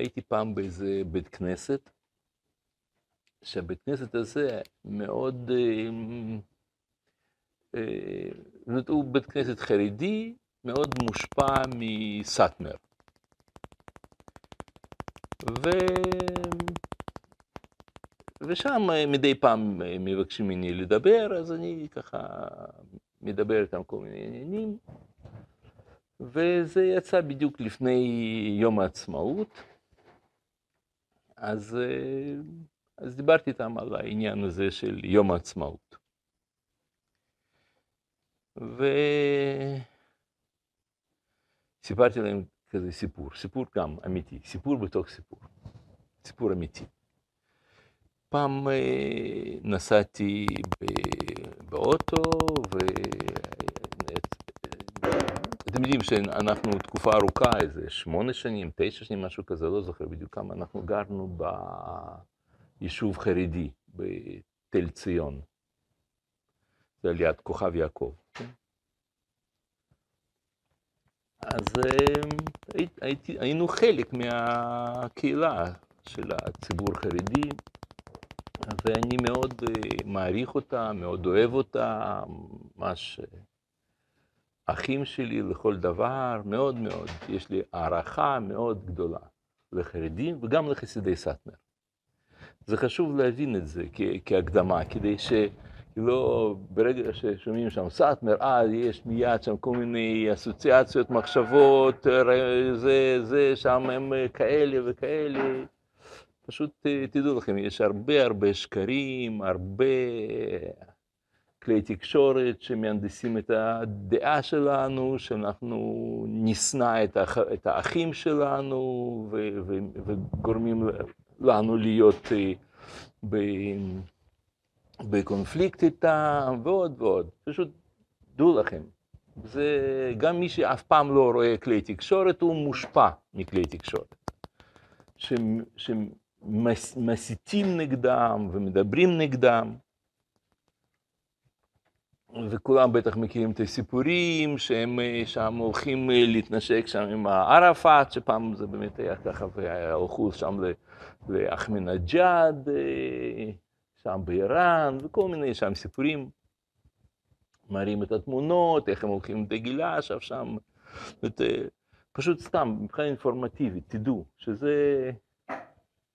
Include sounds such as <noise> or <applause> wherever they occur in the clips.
הייתי פעם באיזה בית כנסת, שהבית כנסת הזה מאוד, זאת אומרת, הוא בית כנסת חרדי, מאוד מושפע מסאטמר. ו... ושם מדי פעם מבקשים ממני לדבר, אז אני ככה מדבר איתם כל מיני עניינים. וזה יצא בדיוק לפני יום העצמאות. אז, אז דיברתי איתם על העניין הזה של יום העצמאות. וסיפרתי להם כזה סיפור, סיפור גם אמיתי, סיפור בתוך סיפור, סיפור אמיתי. פעם נסעתי באוטו, ואתם יודעים שאנחנו תקופה ארוכה, איזה שמונה שנים, תשע שנים, משהו כזה, לא זוכר בדיוק כמה, אנחנו גרנו ביישוב חרדי, בתל ציון. זה ליד כוכב יעקב. אז הייתי, היינו חלק מהקהילה של הציבור החרדי, ואני מאוד מעריך אותה, מאוד אוהב אותה, ממש אחים שלי לכל דבר, מאוד מאוד, יש לי הערכה מאוד גדולה לחרדים וגם לחסידי סאטמר. זה חשוב להבין את זה כהקדמה, כדי ש... לא, ברגע ששומעים שם סאטמר, אה, יש מיד שם כל מיני אסוציאציות, מחשבות, זה, זה, שם הם כאלה וכאלה. פשוט תדעו לכם, יש הרבה הרבה שקרים, הרבה כלי תקשורת שמהנדסים את הדעה שלנו, שאנחנו נשנא את האחים שלנו וגורמים לנו להיות ב... בקונפליקט איתם, ועוד ועוד. פשוט דעו לכם, זה גם מי שאף פעם לא רואה כלי תקשורת, הוא מושפע מכלי תקשורת. שמסיתים נגדם ומדברים נגדם. וכולם בטח מכירים את הסיפורים, שהם שם הולכים להתנשק שם עם ערפאת, שפעם זה באמת היה ככה, והלכו שם לאחמדינג'אד. שם באיראן, וכל מיני שם סיפורים. מראים את התמונות, איך הם הולכים דגילה עכשיו שם. זאת, פשוט סתם, מבחינה אינפורמטיבית, תדעו שזה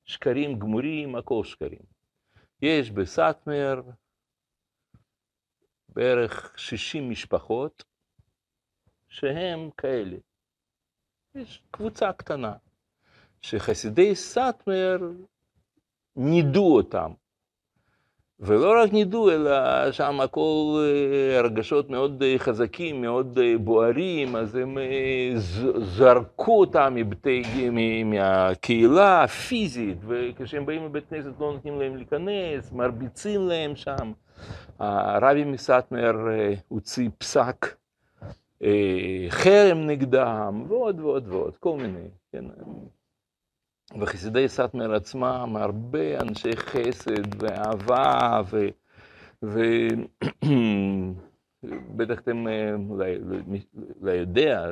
שקרים גמורים, הכל שקרים. יש בסאטמר בערך 60 משפחות שהם כאלה. יש קבוצה קטנה, שחסידי סאטמר נידו אותם. ולא רק נידו, אלא שם הכל הרגשות מאוד חזקים, מאוד בוערים, אז הם זרקו אותם מבתי, מהקהילה הפיזית, וכשהם באים לבית כנסת לא נותנים להם להיכנס, מרביצים להם שם. הרבי מסטמר הוציא פסק חרם נגדם, ועוד ועוד ועוד, כל מיני, כן. וחסידי סאטמר עצמם, הרבה אנשי חסד ואהבה, <clears throat> ובטח אתם אולי לא יודע,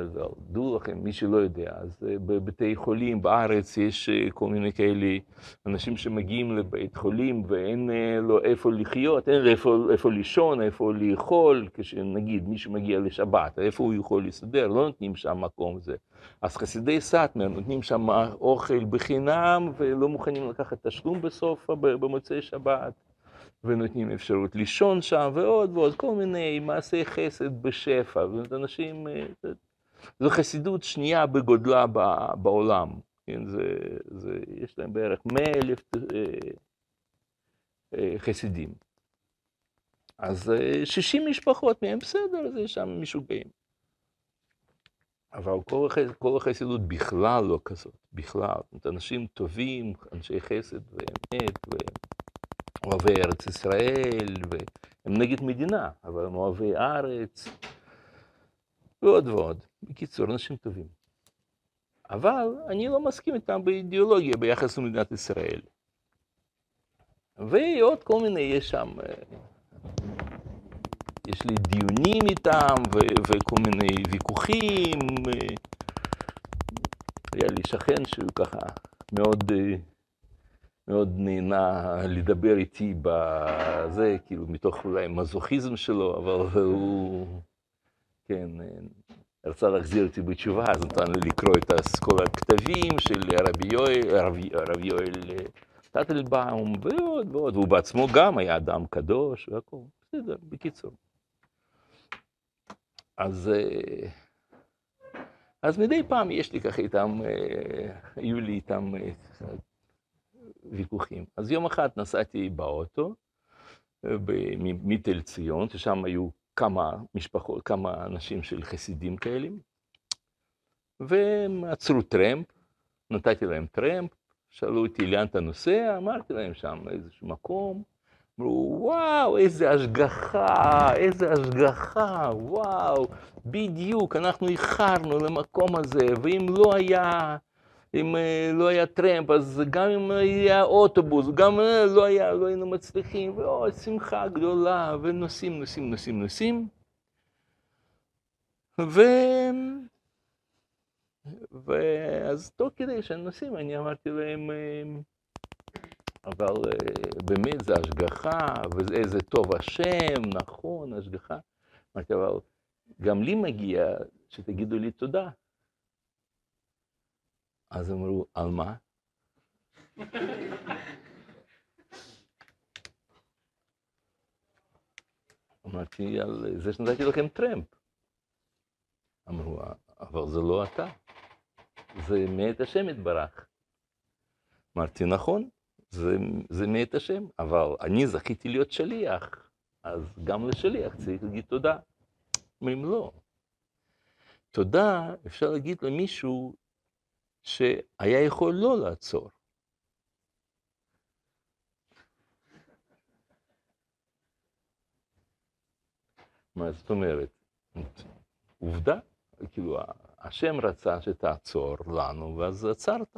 דעו לכם, מי שלא יודע, אז בבתי חולים בארץ יש כל מיני כאלה אנשים שמגיעים לבית חולים ואין לו איפה לחיות, אין איפה, איפה לישון, איפה לאכול, כשנגיד מישהו מגיע לשבת, איפה הוא יכול להסתדר, לא נותנים שם מקום זה. אז חסידי סאטמר נותנים שם אוכל בחינם ולא מוכנים לקחת תשלום בסוף, במוצאי שבת, ונותנים אפשרות לישון שם ועוד ועוד, כל מיני מעשי חסד בשפע, זאת אנשים, זו חסידות שנייה בגודלה בעולם, כן, זה, זה, יש להם בערך מאה אלף חסידים. אז 60 משפחות מהם בסדר, זה שם משוגעים. אבל כל, החס, כל החסידות בכלל לא כזאת, בכלל. זאת אומרת, אנשים טובים, אנשי חסד ואמת, ואוהבי ארץ ישראל, והם נגד מדינה, אבל הם אוהבי ארץ, ועוד ועוד. בקיצור, אנשים טובים. אבל אני לא מסכים איתם באידיאולוגיה ביחס למדינת ישראל. ועוד כל מיני, יש שם יש לי דיונים איתם וכל מיני ויכוחים. היה לי שכן שהוא ככה מאוד, מאוד נהנה לדבר איתי בזה, כאילו מתוך אולי מזוכיזם שלו, אבל הוא, כן, רצה להחזיר אותי בתשובה, אז נתן לי לקרוא את כל הכתבים של רבי יואל, רבי, רבי יואל טטלבאום ועוד ועוד, והוא בעצמו גם היה אדם קדוש והכל, בסדר, בקיצור. אז, אז מדי פעם יש לי ככה איתם, היו לי איתם ויכוחים. אז יום אחד נסעתי באוטו מתל ציון, ששם היו כמה משפחות, כמה אנשים של חסידים כאלה, והם עצרו טרמפ, נתתי להם טרמפ, שאלו אותי לאן אתה נוסע, אמרתי להם שם איזשהו מקום, אמרו, וואו, איזה השגחה, איזה השגחה, וואו, בדיוק, אנחנו איחרנו למקום הזה, ואם לא היה אם לא היה טרמפ, אז גם אם היה אוטובוס, גם לא, היה, לא היינו מצליחים, ועוד שמחה גדולה, ונוסעים, נוסעים, נוסעים, נוסעים. ו... ואז תוך כדי שנוסעים, אני אמרתי להם, אבל באמת זה השגחה, ואיזה טוב השם, נכון, השגחה. אמרתי, אבל גם לי מגיע שתגידו לי תודה. אז אמרו, על מה? אמרתי, על זה שנתתי לכם טרמפ. אמרו, אבל זה לא אתה, זה מאת השם יתברך. אמרתי, נכון, זה, זה מאת השם, אבל אני זכיתי להיות שליח, אז גם לשליח צריך להגיד תודה. אומרים, לא. תודה אפשר להגיד למישהו שהיה יכול לא לעצור. מה זאת אומרת? עובדה, כאילו, השם רצה שתעצור לנו, ואז עצרת.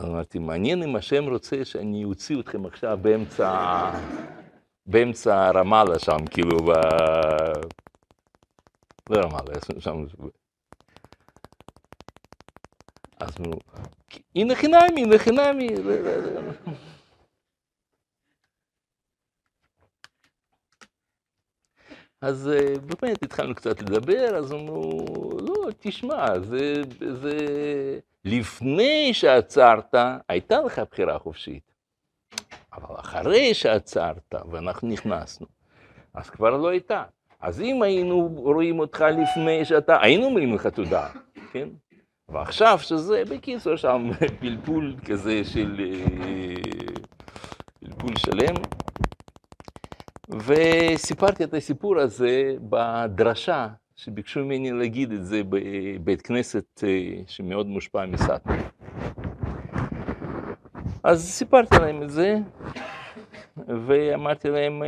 אמרתי, מעניין אם השם רוצה שאני אוציא אתכם עכשיו באמצע, באמצע רמאללה שם, כאילו, ב... לא רמאללה, שם, אז הוא, הנה חינמי, הנה חינמי. אז באמת התחלנו קצת לדבר, אז אמרו, לא, תשמע, זה, זה לפני שעצרת, הייתה לך בחירה חופשית. אבל אחרי שעצרת, ואנחנו נכנסנו, אז כבר לא הייתה. אז אם היינו רואים אותך לפני שאתה, היינו אומרים לך תודה, כן? ועכשיו שזה, בקיצור, שם פלפול כזה של... פלפול שלם. וסיפרתי את הסיפור הזה בדרשה, שביקשו ממני להגיד את זה בבית כנסת שמאוד מושפע מסטנה. אז סיפרתי להם את זה, ואמרתי להם,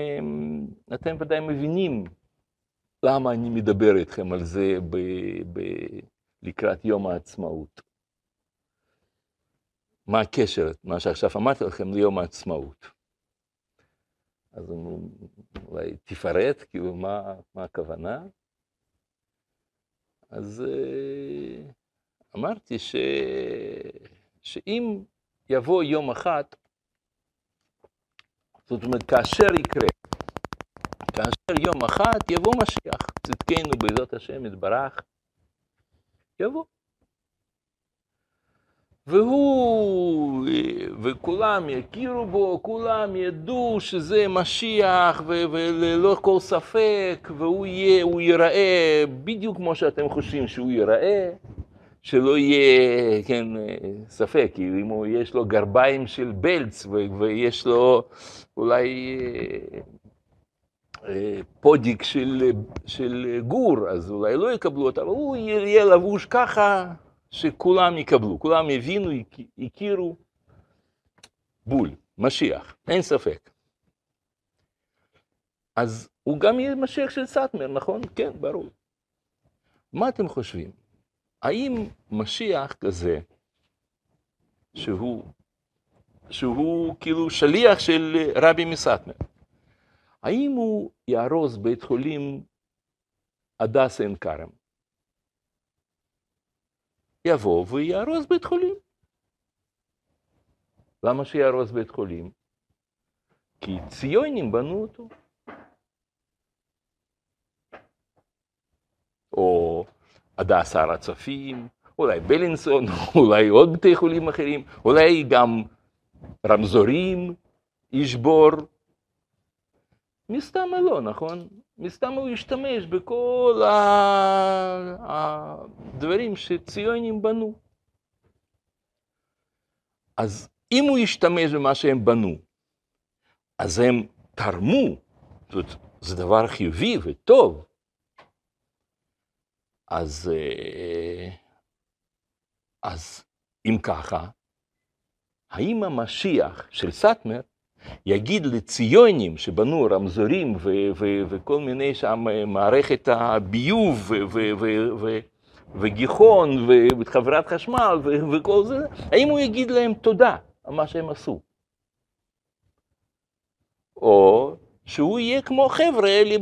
אתם ודאי מבינים למה אני מדבר איתכם על זה ב... ב לקראת יום העצמאות. מה הקשר, מה שעכשיו אמרתי לכם, ליום העצמאות? אז אולי תפרט, כאילו, מה, מה הכוונה? אז אה, אמרתי ש... שאם יבוא יום אחד, זאת אומרת, כאשר יקרה, כאשר יום אחד יבוא משיח, צדקנו בעזרת השם יתברך, יבוא. והוא, וכולם יכירו בו, כולם ידעו שזה משיח וללא כל ספק, והוא יהיה, הוא ייראה בדיוק כמו שאתם חושבים שהוא ייראה, שלא יהיה, כן, ספק, אם הוא, יש לו גרביים של בלץ ויש לו אולי פודיק של, של גור, אז אולי לא יקבלו אותה, אבל הוא יהיה לבוש ככה שכולם יקבלו, כולם יבינו, יכירו, בול, משיח, אין ספק. אז הוא גם יהיה משיח של סאטמר, נכון? כן, ברור. מה אתם חושבים? האם משיח כזה, שהוא, שהוא כאילו שליח של רבי מסאטמר, האם הוא יארוז בית חולים הדסה עין כרם? יבוא ויהרוס בית חולים. למה שיהרוס בית חולים? כי ציונים בנו אותו. או הדס הר הצופים, אולי בלינסון, <laughs> אולי עוד בתי חולים אחרים, אולי גם רמזורים ישבור. מסתם לא, נכון? מסתם הוא ישתמש בכל הדברים שציונים בנו. אז אם הוא ישתמש במה שהם בנו, אז הם תרמו, זאת אומרת, זה דבר חיובי וטוב. אז, אה, אז אם ככה, האם המשיח של סאטמר יגיד לציונים שבנו רמזורים וכל מיני שם אה, מערכת הביוב וגיחון וחברת חשמל וכל זה, האם הוא יגיד להם תודה על מה שהם עשו? או שהוא יהיה כמו חבר'ה אלה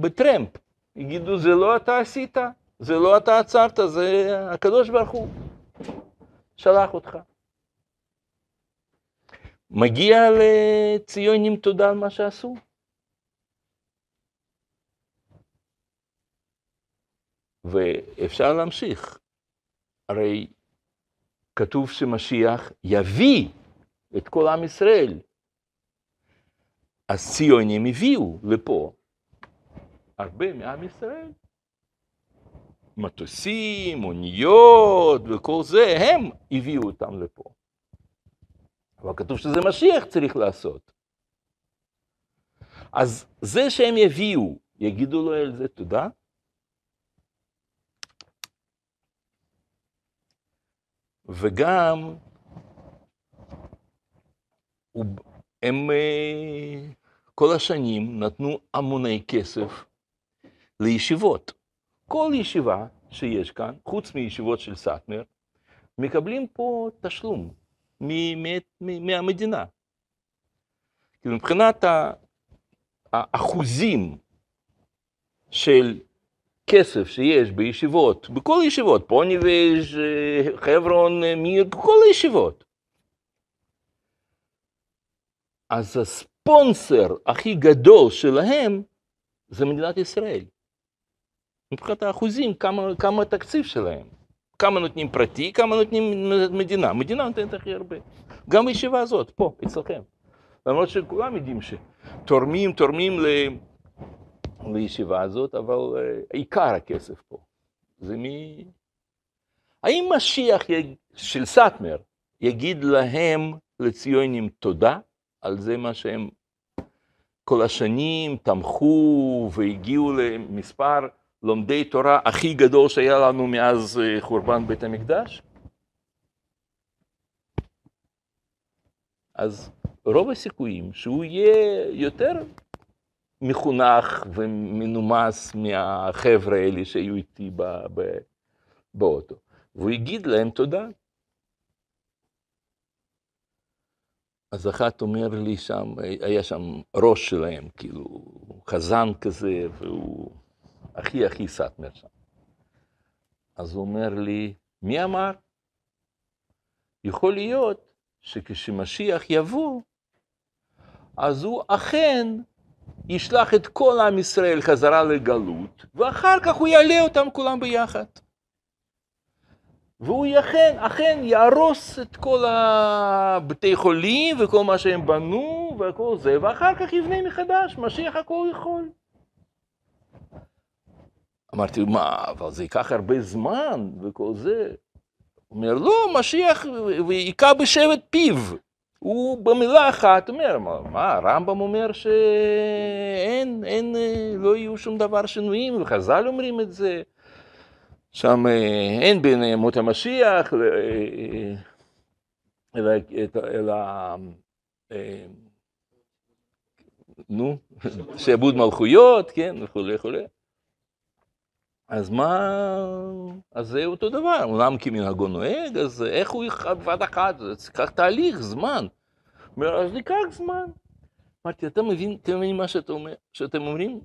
בטרמפ, יגידו זה לא אתה עשית, זה לא אתה עצרת, זה הקדוש ברוך הוא שלח אותך. מגיע לציונים תודה על מה שעשו. ואפשר להמשיך. הרי כתוב שמשיח יביא את כל עם ישראל. אז ציונים הביאו לפה הרבה מעם ישראל. מטוסים, אוניות וכל זה, הם הביאו אותם לפה. אבל כתוב שזה משיח צריך לעשות. אז זה שהם יביאו, יגידו לו על זה תודה? וגם הם אה, כל השנים נתנו המוני כסף לישיבות. כל ישיבה שיש כאן, חוץ מישיבות של סאטמר, מקבלים פה תשלום מהמדינה. מבחינת האחוזים של כסף שיש בישיבות, בכל הישיבות, פוניבז', חברון, מיר, בכל הישיבות. אז הספונסר הכי גדול שלהם זה מדינת ישראל. מבחינת האחוזים, כמה, כמה התקציב שלהם. כמה נותנים פרטי, כמה נותנים מדינה. מדינה נותנת הכי הרבה. גם בישיבה הזאת, פה, אצלכם. למרות שכולם יודעים שתורמים, תורמים ל... לישיבה הזאת, אבל עיקר הכסף פה זה מ... האם משיח יג... של סאטמר יגיד להם, לציונים, תודה על זה מה שהם כל השנים תמכו והגיעו למספר לומדי תורה הכי גדול שהיה לנו מאז אה, חורבן בית המקדש? אז רוב הסיכויים שהוא יהיה יותר מחונך ומנומס מהחבר'ה האלה שהיו איתי באוטו. והוא יגיד להם תודה. אז אחת אומר לי שם, היה שם ראש שלהם, כאילו, חזן כזה, והוא הכי הכי סאטמר שם. אז הוא אומר לי, מי אמר? יכול להיות שכשמשיח יבוא, אז הוא אכן ישלח את כל עם ישראל חזרה לגלות, ואחר כך הוא יעלה אותם כולם ביחד. והוא אכן, אכן יהרוס את כל הבתי חולים וכל מה שהם בנו וכל זה, ואחר כך יבנה מחדש, משיח הכל יכול. אמרתי, מה, אבל זה ייקח הרבה זמן וכל זה. הוא אומר, לא, משיח ויכה בשבט פיו. הוא במילה אחת אומר, מה, הרמב"ם אומר שאין, אין, לא יהיו שום דבר שינויים, וחז"ל אומרים את זה. שם אה, אין בין מות המשיח, אה, אלא, אלא, אה, נו, <laughs> שעבוד מלכויות, כן, וכולי וכולי. אז מה, אז זה אותו דבר, עולם כמנהגו נוהג, אז איך הוא בבת אחת, זה ייקח תהליך, זמן. אומר, אז ייקח זמן. אמרתי, אתה מבין, אתם מבינים מה שאתה אומר, שאתם אומרים?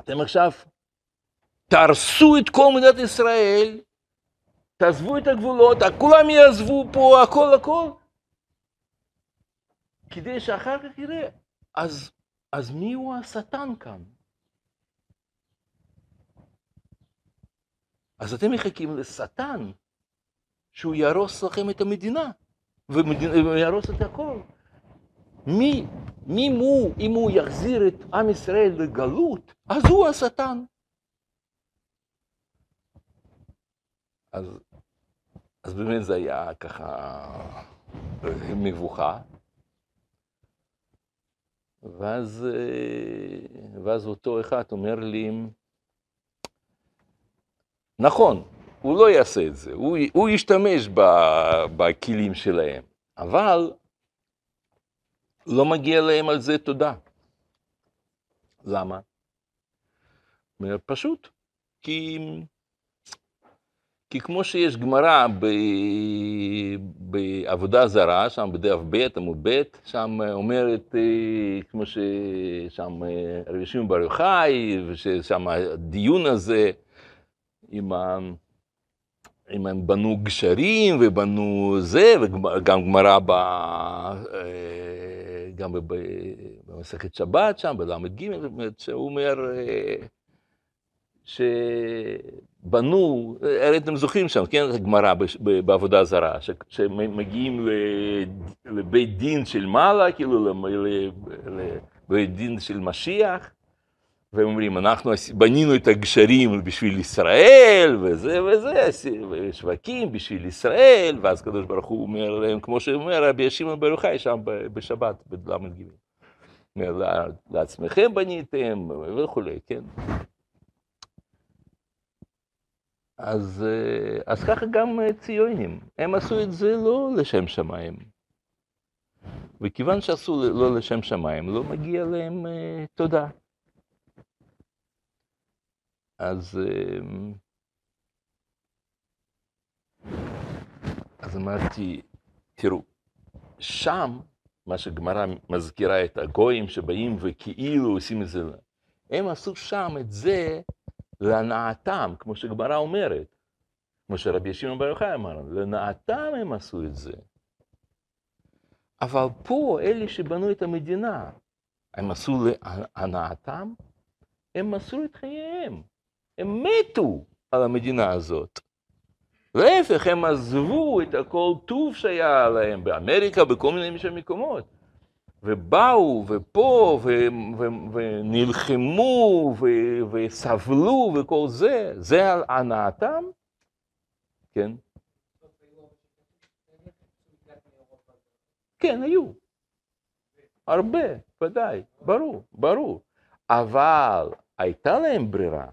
אתם עכשיו תהרסו את כל מדינת ישראל, תעזבו את הגבולות, כולם יעזבו פה, הכל הכל. כדי שאחר כך יראה, אז, אז מי הוא השטן כאן? אז אתם מחכים לשטן, שהוא יהרוס לכם את המדינה, ויהרוס את הכל. מי, מי הוא, אם הוא יחזיר את עם ישראל לגלות, אז הוא השטן. אז, אז באמת זה היה ככה מבוכה. ואז, ואז אותו אחד אומר לי, נכון, הוא לא יעשה את זה, הוא, הוא ישתמש בכלים שלהם, אבל לא מגיע להם על זה תודה. למה? פשוט, כי, כי כמו שיש גמרא בעבודה זרה, שם בדף ב', עמוד ב', שם אומרת, אה, כמו ששם אה, רבי שמעון בר יוחאי, וששם הדיון הזה עם ה... אם הם בנו גשרים ובנו זה, וגם גמרא ב... אה, גם במסכת שבת שם, בל"ג, שהוא אומר אה, שבנו, הרי אתם זוכרים שם, כן, גמרא בעבודה זרה, שמגיעים לבית דין של מעלה, כאילו לבית דין של משיח, והם אומרים, אנחנו בנינו את הגשרים בשביל ישראל, וזה וזה, ושווקים בשביל ישראל, ואז הקדוש ברוך הוא אומר להם, כמו שאומר רבי שמעון בר יוחאי שם בשבת, בל"ג. לעצמכם בניתם, וכולי, כן? אז, אז ככה גם ציונים, הם עשו את זה לא לשם שמיים. וכיוון שעשו לא לשם שמיים, לא מגיע להם תודה. אז, אמ, אז אמרתי, תראו, שם, מה שגמרא מזכירה את הגויים שבאים וכאילו עושים את זה, הם עשו שם את זה להנאתם, כמו שגמרא אומרת, כמו שרבי שמעון בר יוחאי אמר, להנאתם הם עשו את זה. אבל פה, אלה שבנו את המדינה, הם עשו להנאתם, הם מסרו את חייהם. הם מתו על המדינה הזאת. להפך, הם עזבו את הכל טוב שהיה להם באמריקה, בכל מיני מקומות. ובאו, ופה, ו- ו- ונלחמו, ו- וסבלו, וכל זה, זה על הנאתם? כן. כן, היו. הרבה, ודאי, ברור, ברור. אבל הייתה להם ברירה.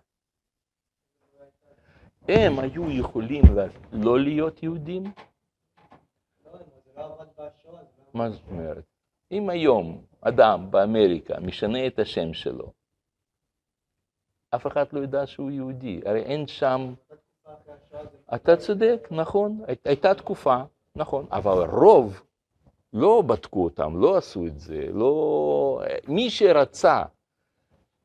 הם היו יכולים לא להיות יהודים? מה זאת אומרת? אם היום אדם באמריקה משנה את השם שלו, אף אחד לא ידע שהוא יהודי, הרי אין שם... אתה צודק, נכון, הייתה תקופה, נכון, אבל רוב לא בדקו אותם, לא עשו את זה, לא... מי שרצה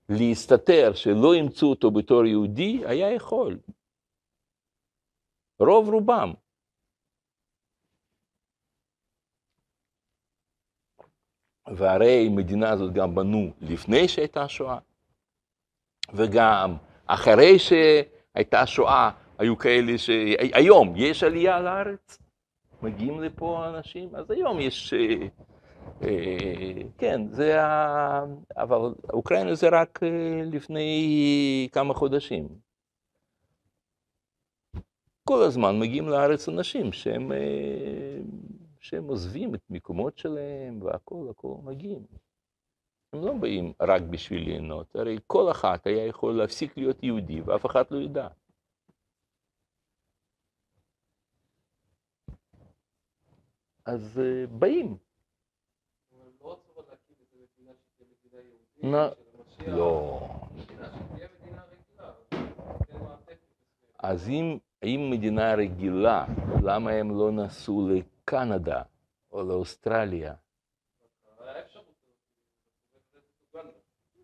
להסתתר, שלא ימצאו אותו בתור יהודי, היה יכול. רוב רובם. והרי מדינה הזאת גם בנו לפני שהייתה שואה, וגם אחרי שהייתה שואה, היו כאלה שהיום יש עלייה לארץ, מגיעים לפה אנשים, אז היום יש, אה, אה, כן, זה ה... אבל אוקראינה זה רק אה, לפני כמה חודשים. כל הזמן מגיעים לארץ אנשים שהם, אה, שהם עוזבים את מקומות שלהם והכל, הכל מגיעים. הם לא באים רק בשביל ליהנות, הרי כל אחת היה יכול להפסיק להיות יהודי ואף אחד לא ידע. אז uh, באים. לא. אז אם האם מדינה רגילה, למה הם לא נסעו לקנדה או לאוסטרליה?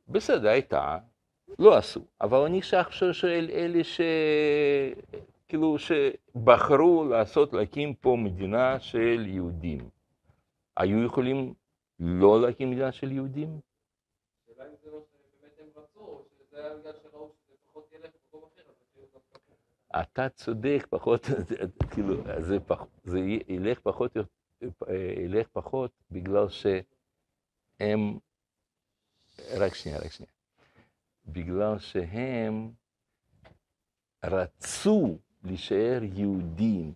בסדר, הייתה, לא עשו. אבל אני עכשיו שואל אלה ש... כאילו שבחרו לעשות, להקים פה מדינה של יהודים. היו יכולים לא להקים מדינה של יהודים? השאלה אם זה מה שבאמת הם רצו, או שזה היה בגלל שראו שזה פחות ילך במקום אחר, אז התחילו גם ככה. אתה צודק, פחות, כאילו, זה, פח, זה ילך פחות, ילך פחות בגלל שהם, רק שנייה, רק שנייה, בגלל שהם רצו להישאר יהודים,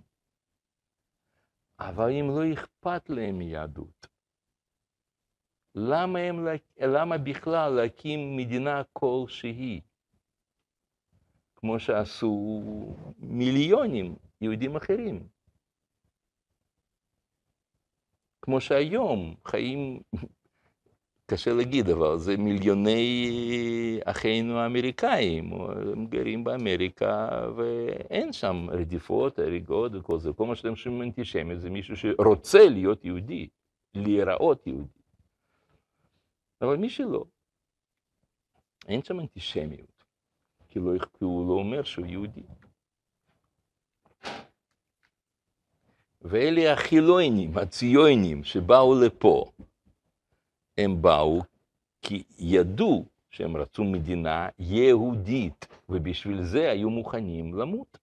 אבל אם לא אכפת להם מיהדות, למה, למה בכלל להקים מדינה כלשהי? כמו שעשו מיליונים יהודים אחרים. כמו שהיום חיים, <laughs> קשה להגיד, אבל זה מיליוני אחינו האמריקאים, הם גרים באמריקה ואין שם רדיפות, הריגות וכל זה. כל מה שאתם שומעים אנטישמיות זה מישהו שרוצה להיות יהודי, להיראות יהודי. אבל מי שלא, אין שם אנטישמיות. כי, לא, הוא לא אומר שהוא יהודי. ואלה החילונים, הציונים, שבאו לפה, הם באו כי ידעו שהם רצו מדינה יהודית, ובשביל זה היו מוכנים למות.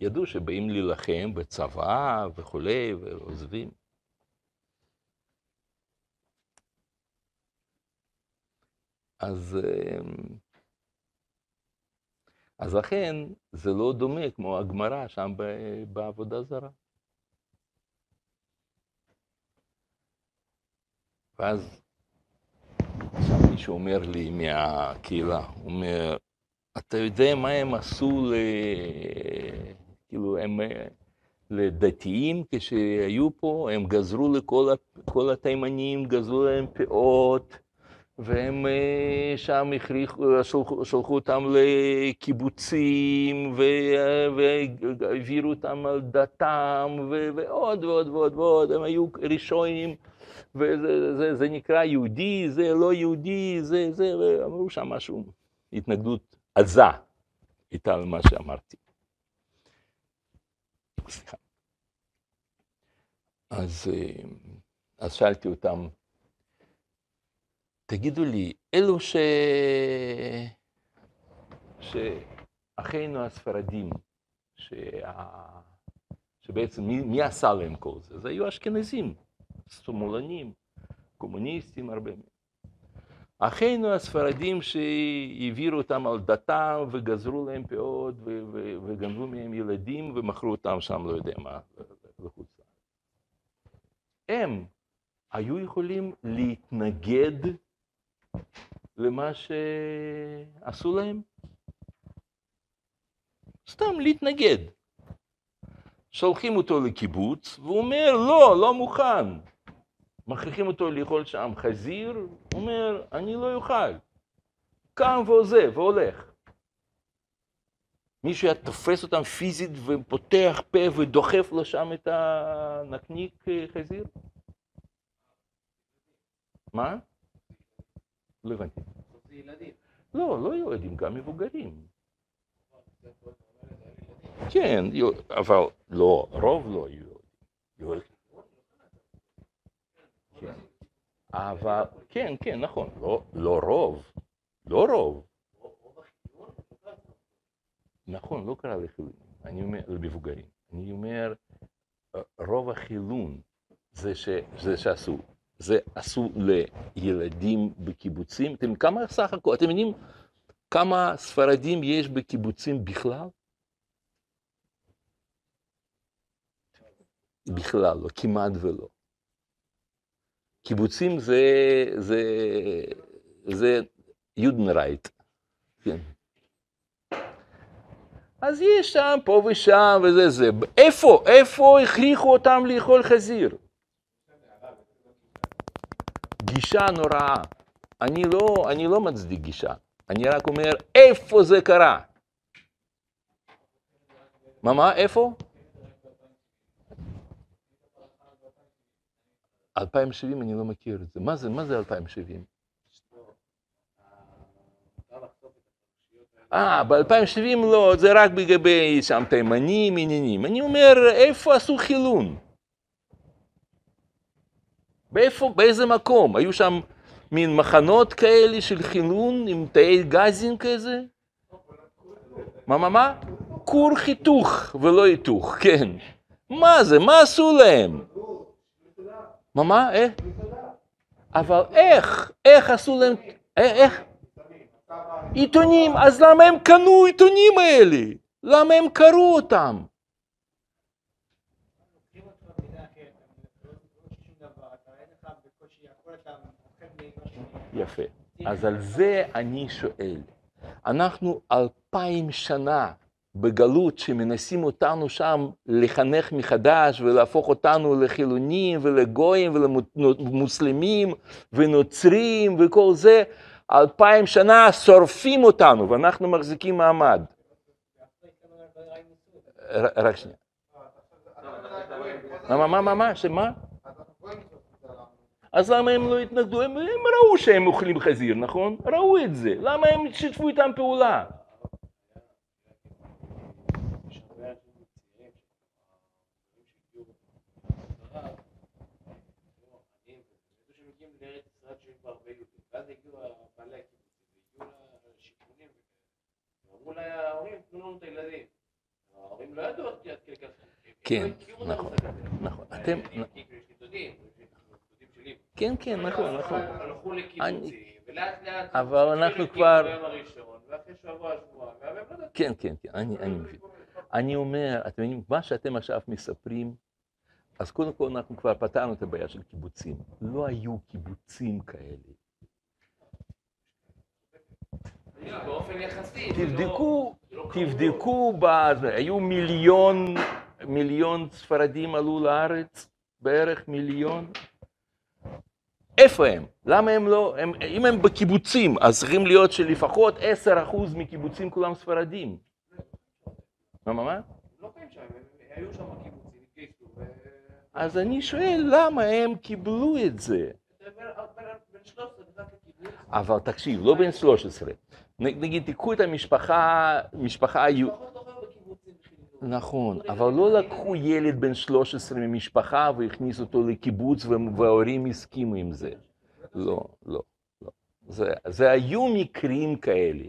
ידעו שבאים להילחם בצבא וכולי, ועוזבים. אז אז לכן זה לא דומה כמו הגמרא שם בעבודה זרה. ואז שם מישהו אומר לי מהקהילה, הוא אומר, אתה יודע מה הם עשו ל... כאילו, הם לדתיים כשהיו פה, הם גזרו לכל התימנים, גזרו להם פאות, והם אה, שם הכריחו, שלחו, שלחו אותם לקיבוצים, והעבירו אותם על דתם, ועוד ועוד ועוד ועוד, הם היו ראשונים, וזה זה, זה נקרא יהודי, זה לא יהודי, זה זה, ואמרו שם משהו, התנגדות עזה איתה על מה שאמרתי. אז, אה, אז שאלתי אותם, תגידו לי, אלו ש... שאחינו הספרדים, שה... שבעצם מי, מי עשה להם כל זה? זה היו אשכנזים, שמאלנים, קומוניסטים, הרבה מהם. אחינו הספרדים שהעבירו אותם על דתם וגזרו להם פאות וגנבו מהם ילדים ומכרו אותם שם, לא יודע מה, לחוץ הם היו יכולים להתנגד למה שעשו להם? סתם להתנגד. שולחים אותו לקיבוץ, והוא אומר, לא, לא מוכן. מכריחים אותו לאכול שם חזיר, הוא אומר, אני לא אוכל. קם ועוזב והולך. מישהו היה תופס אותם פיזית ופותח פה ודוחף לו שם את הנקניק חזיר? מה? לא הבנתי. לא, לא ילדים, גם מבוגרים. כן, אבל לא, רוב לא יהיו. כן. אבל, כן, כן, נכון, לא, לא רוב, לא רוב. נכון, לא קרה לחילונים, אני אומר, למבוגרים. אני אומר, רוב החילון זה, ש, זה שעשו. זה עשו לילדים בקיבוצים. אתם כמה סך הכל, אתם יודעים כמה ספרדים יש בקיבוצים בכלל? בכלל לא, כמעט ולא. קיבוצים זה, זה, זה יודנרייט, כן. אז יש שם, פה ושם, וזה זה. איפה, איפה הכריחו אותם לאכול חזיר? גישה נוראה. אני לא, אני לא מצדיק גישה, אני רק אומר, איפה זה קרה? מה, מה, איפה? 2070 אני לא מכיר את זה. מה זה, מה זה 2070? אה, ב-2070 לא, זה רק לגבי שם תימנים, עניינים. אני אומר, איפה עשו חילון? באיפה, באיזה מקום? היו שם מין מחנות כאלה של חילון עם תאי גזים כזה? מה, מה, מה? כור חיתוך ולא היתוך, כן. מה זה? מה עשו להם? מה, מה? איך? אבל איך? איך עשו להם? אה, איך? עיתונים, אז למה הם קנו עיתונים האלה? למה הם קראו אותם? לוקחים אותך במדינה אחרת, אתה לא לא שום דבר, אתה אין לך בקושי הכל, אתה אוכל ממה יפה. אז על זה אני שואל. אנחנו אלפיים שנה בגלות שמנסים אותנו שם לחנך מחדש ולהפוך אותנו לחילונים ולגויים ולמוסלמים ונוצרים וכל זה, אלפיים שנה שורפים אותנו ואנחנו מחזיקים מעמד. רק שנייה. מה, מה, מה, מה, שמה? אז למה הם לא התנגדו? הם, הם ראו שהם אוכלים חזיר, נכון? ראו את זה. למה הם שיתפו איתם פעולה? כן, נכון. נכון. אתם, אני- כי יש לי דודים, יש לי דודים שלי. כן, כן, נכון, נכון. הלכו לקיבוצים, ולאט לאט... אבל אנחנו כבר- לא יודעים. כן, כן, כן, אני, מבין. אני אומר, אתם מבינים, מה שאתם עכשיו מספרים, אז קודם כל אנחנו כבר פתרנו את הבעיה של קיבוצים. לא היו קיבוצים כאלה. באופן יחסי. לא- תבדקו, לא. תבדקו, היו מיליון, מיליון ספרדים עלו לארץ, בערך מיליון. איפה הם? למה הם לא, הם, אם הם בקיבוצים, אז צריכים להיות שלפחות 10% מקיבוצים כולם ספרדים. מה, מה, מה? לא חיים שם, היו שם התגייסו, ו... אז אני שואל, למה הם קיבלו את זה? זה בין- בין- בין 13 נכנס לקיבוץ, אבל תקשיב, לא בן 13. נ- נגיד, תיקחו את המשפחה, משפחה היו... פחות או יותר בקיבוצים חילקו. נכון, אבל לא לקחו ילד בן 13 ממשפחה והכניסו אותו לקיבוץ וה- וההורים הסכימו עם זה. לא, לא, לא. זה, זה היו מקרים כאלה,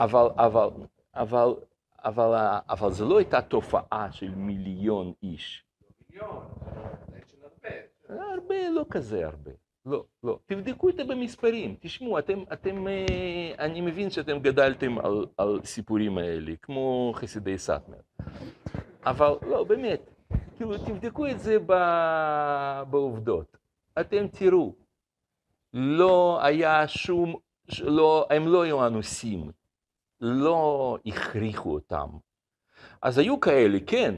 אבל, אבל, אבל, אבל, אבל זה לא הייתה תופעה של מיליון איש. מיליון, זה של הרבה. הרבה, לא כזה הרבה. לא, לא. תבדקו את זה במספרים. תשמעו, אתם, אתם, אה, אני מבין שאתם גדלתם על, על סיפורים האלה, כמו חסידי סאטמר. אבל לא, באמת, כאילו, תבדקו את זה ב, בעובדות. אתם תראו, לא היה שום, לא, הם לא היו אנוסים, לא הכריחו אותם. אז היו כאלה, כן,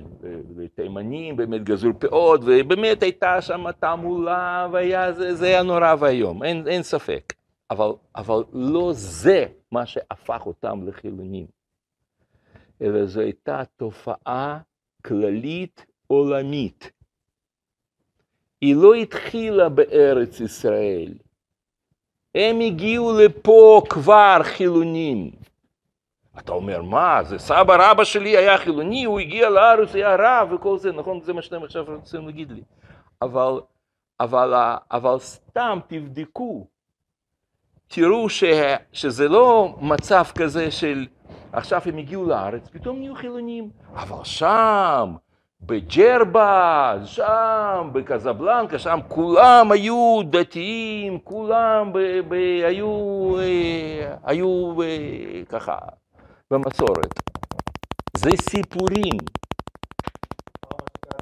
ותימנים באמת גזרו פאות, ובאמת הייתה שם תעמולה, והיה, זה, זה היה נורא ואיום, אין, אין ספק. אבל, אבל לא זה מה שהפך אותם לחילונים, אלא זו הייתה תופעה כללית עולמית. היא לא התחילה בארץ ישראל. הם הגיעו לפה כבר חילונים. אתה אומר, מה, זה סבא רבא שלי היה חילוני, הוא הגיע לארץ, היה רב וכל זה, נכון? זה מה שאתם עכשיו רוצים להגיד לי. אבל, אבל, אבל סתם תבדקו, תראו ש, שזה לא מצב כזה של עכשיו הם הגיעו לארץ, פתאום נהיו חילונים. אבל שם, בג'רבה, שם, בקזבלנקה, שם כולם היו דתיים, כולם ב, ב, היו, אה, היו אה, ככה, במסורת. זה סיפורים.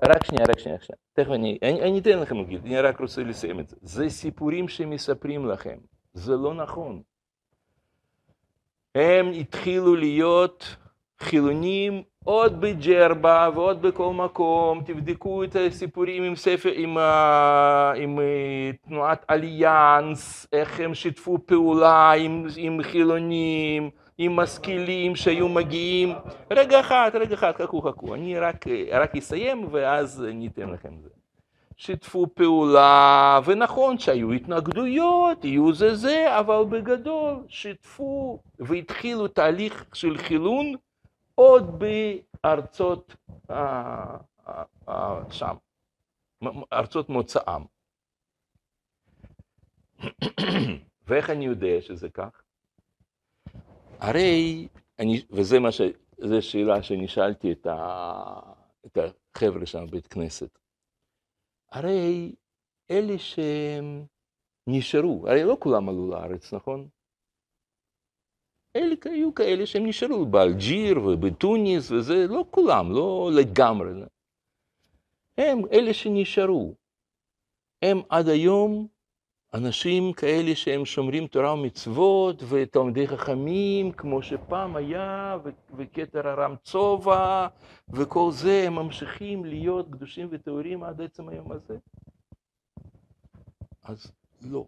רק שנייה, רק שנייה, שנייה. תכף אני, אני, אני אתן לכם להגיד, אני רק רוצה לסיים את זה. זה סיפורים שמספרים לכם. זה לא נכון. הם התחילו להיות חילונים עוד בג'רבה ועוד בכל מקום. תבדקו את הסיפורים עם ספר, עם, עם אה, תנועת אליאנס, איך הם שיתפו פעולה עם, עם חילונים, עם משכילים שהיו מגיעים. רגע אחד, רגע אחד, חכו, חכו. אני רק, רק אסיים ואז אני אתן לכם זה. שיתפו פעולה, ונכון שהיו התנגדויות, יהיו זה זה, אבל בגדול שיתפו והתחילו תהליך של חילון עוד בארצות אה, אה, אה, שם, ארצות מוצאם. <coughs> ואיך אני יודע שזה כך? הרי, אני, וזה מה ש... זו שאלה שאני שאלתי את, ה, את החבר'ה שם בבית כנסת. הרי אלה שנשארו, הרי לא כולם עלו לארץ, נכון? אלה היו כאלה שהם נשארו באלג'יר ובתוניס וזה, לא כולם, לא לגמרי. הם אלה שנשארו. הם עד היום אנשים כאלה שהם שומרים תורה ומצוות ותלמידי חכמים, כמו שפעם היה, וכתר הרם צובע, וכל זה, הם ממשיכים להיות קדושים וטהורים עד עצם היום הזה? אז לא.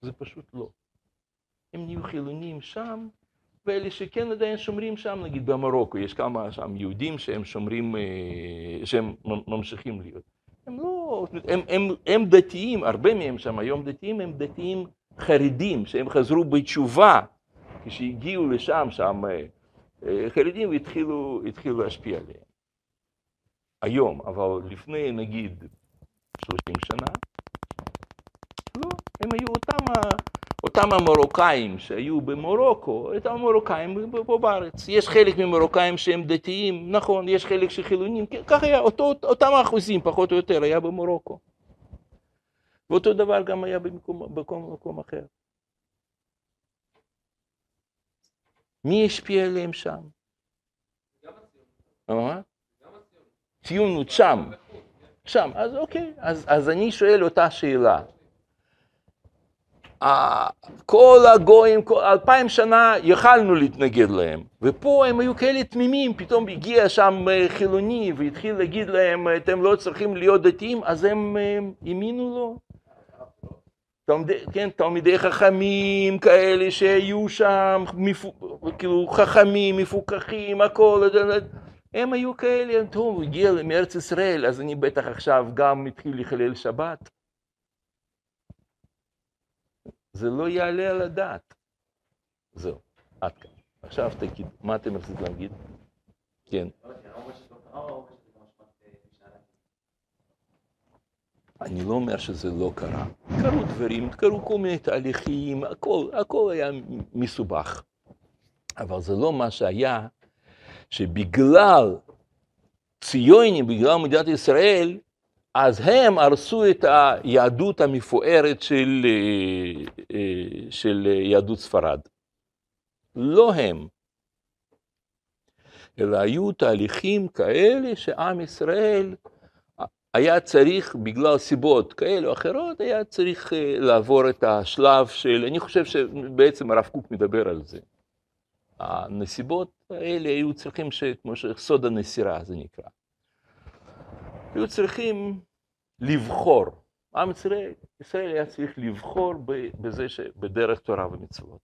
זה פשוט לא. הם נהיו חילונים שם, ואלה שכן עדיין שומרים שם, נגיד במרוקו, יש כמה שם יהודים שהם שומרים, אה, שהם ממשיכים להיות. הם לא, הם, הם, הם דתיים, הרבה מהם שם היום דתיים, הם דתיים חרדים, שהם חזרו בתשובה כשהגיעו לשם, שם אה, אה, חרדים והתחילו התחילו להשפיע עליהם. היום, אבל לפני נגיד 30 שנה, לא, הם היו אותם אותם המרוקאים שהיו במרוקו, אותם המרוקאים פה בארץ. יש חלק ממרוקאים שהם דתיים, נכון, יש חלק שחילונים, כך היה, אותו, אותם האחוזים פחות או יותר היה במרוקו. ואותו דבר גם היה במקום, בכל מקום אחר. מי השפיע עליהם שם? מה? ציונות שם. שם, אז אוקיי, אז, אז אני שואל אותה שאלה. כל הגויים, אלפיים שנה יכלנו להתנגד להם, ופה הם היו כאלה תמימים, פתאום הגיע שם אה, חילוני והתחיל להגיד להם, אתם לא צריכים להיות דתיים, אז הם האמינו לו. תלמידי, כן, תלמידי חכמים כאלה שהיו שם, מפו, כאילו חכמים, מפוקחים, הכל, הם היו כאלה, טוב, הגיע מארץ ישראל, אז אני בטח עכשיו גם מתחיל לחלל שבת. זה לא יעלה על הדעת. זהו, עד כאן. עכשיו תגיד, מה אתם רציתם להגיד? כן. אני לא אומר שזה לא קרה. קרו דברים, קרו כל מיני תהליכים, הכל, הכל היה מסובך. אבל זה לא מה שהיה, שבגלל ציונים, בגלל מדינת ישראל, אז הם הרסו את היהדות המפוארת של, אה, אה, של יהדות ספרד. לא הם, אלא היו תהליכים כאלה שעם ישראל היה צריך, בגלל סיבות כאלה או אחרות, היה צריך אה, לעבור את השלב של, אני חושב שבעצם הרב קוק מדבר על זה. הנסיבות האלה היו צריכים, כמו שסוד הנסירה זה נקרא. היו צריכים לבחור. עם ישראל, היה צריך לבחור בזה שבדרך תורה ומצוות.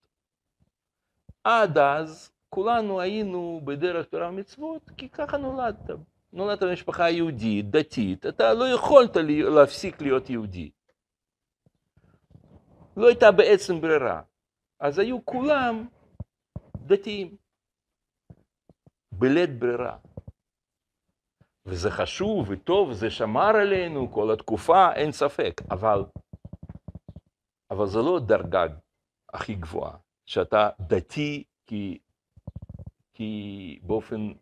עד אז כולנו היינו בדרך תורה ומצוות, כי ככה נולדת. נולדת במשפחה יהודית, דתית, אתה לא יכולת להפסיק להיות יהודי. לא הייתה בעצם ברירה. אז היו כולם דתיים. בלית ברירה. וזה חשוב וטוב, זה שמר עלינו כל התקופה, אין ספק, אבל, אבל זו לא דרגה הכי גבוהה, שאתה דתי כי, כי באופן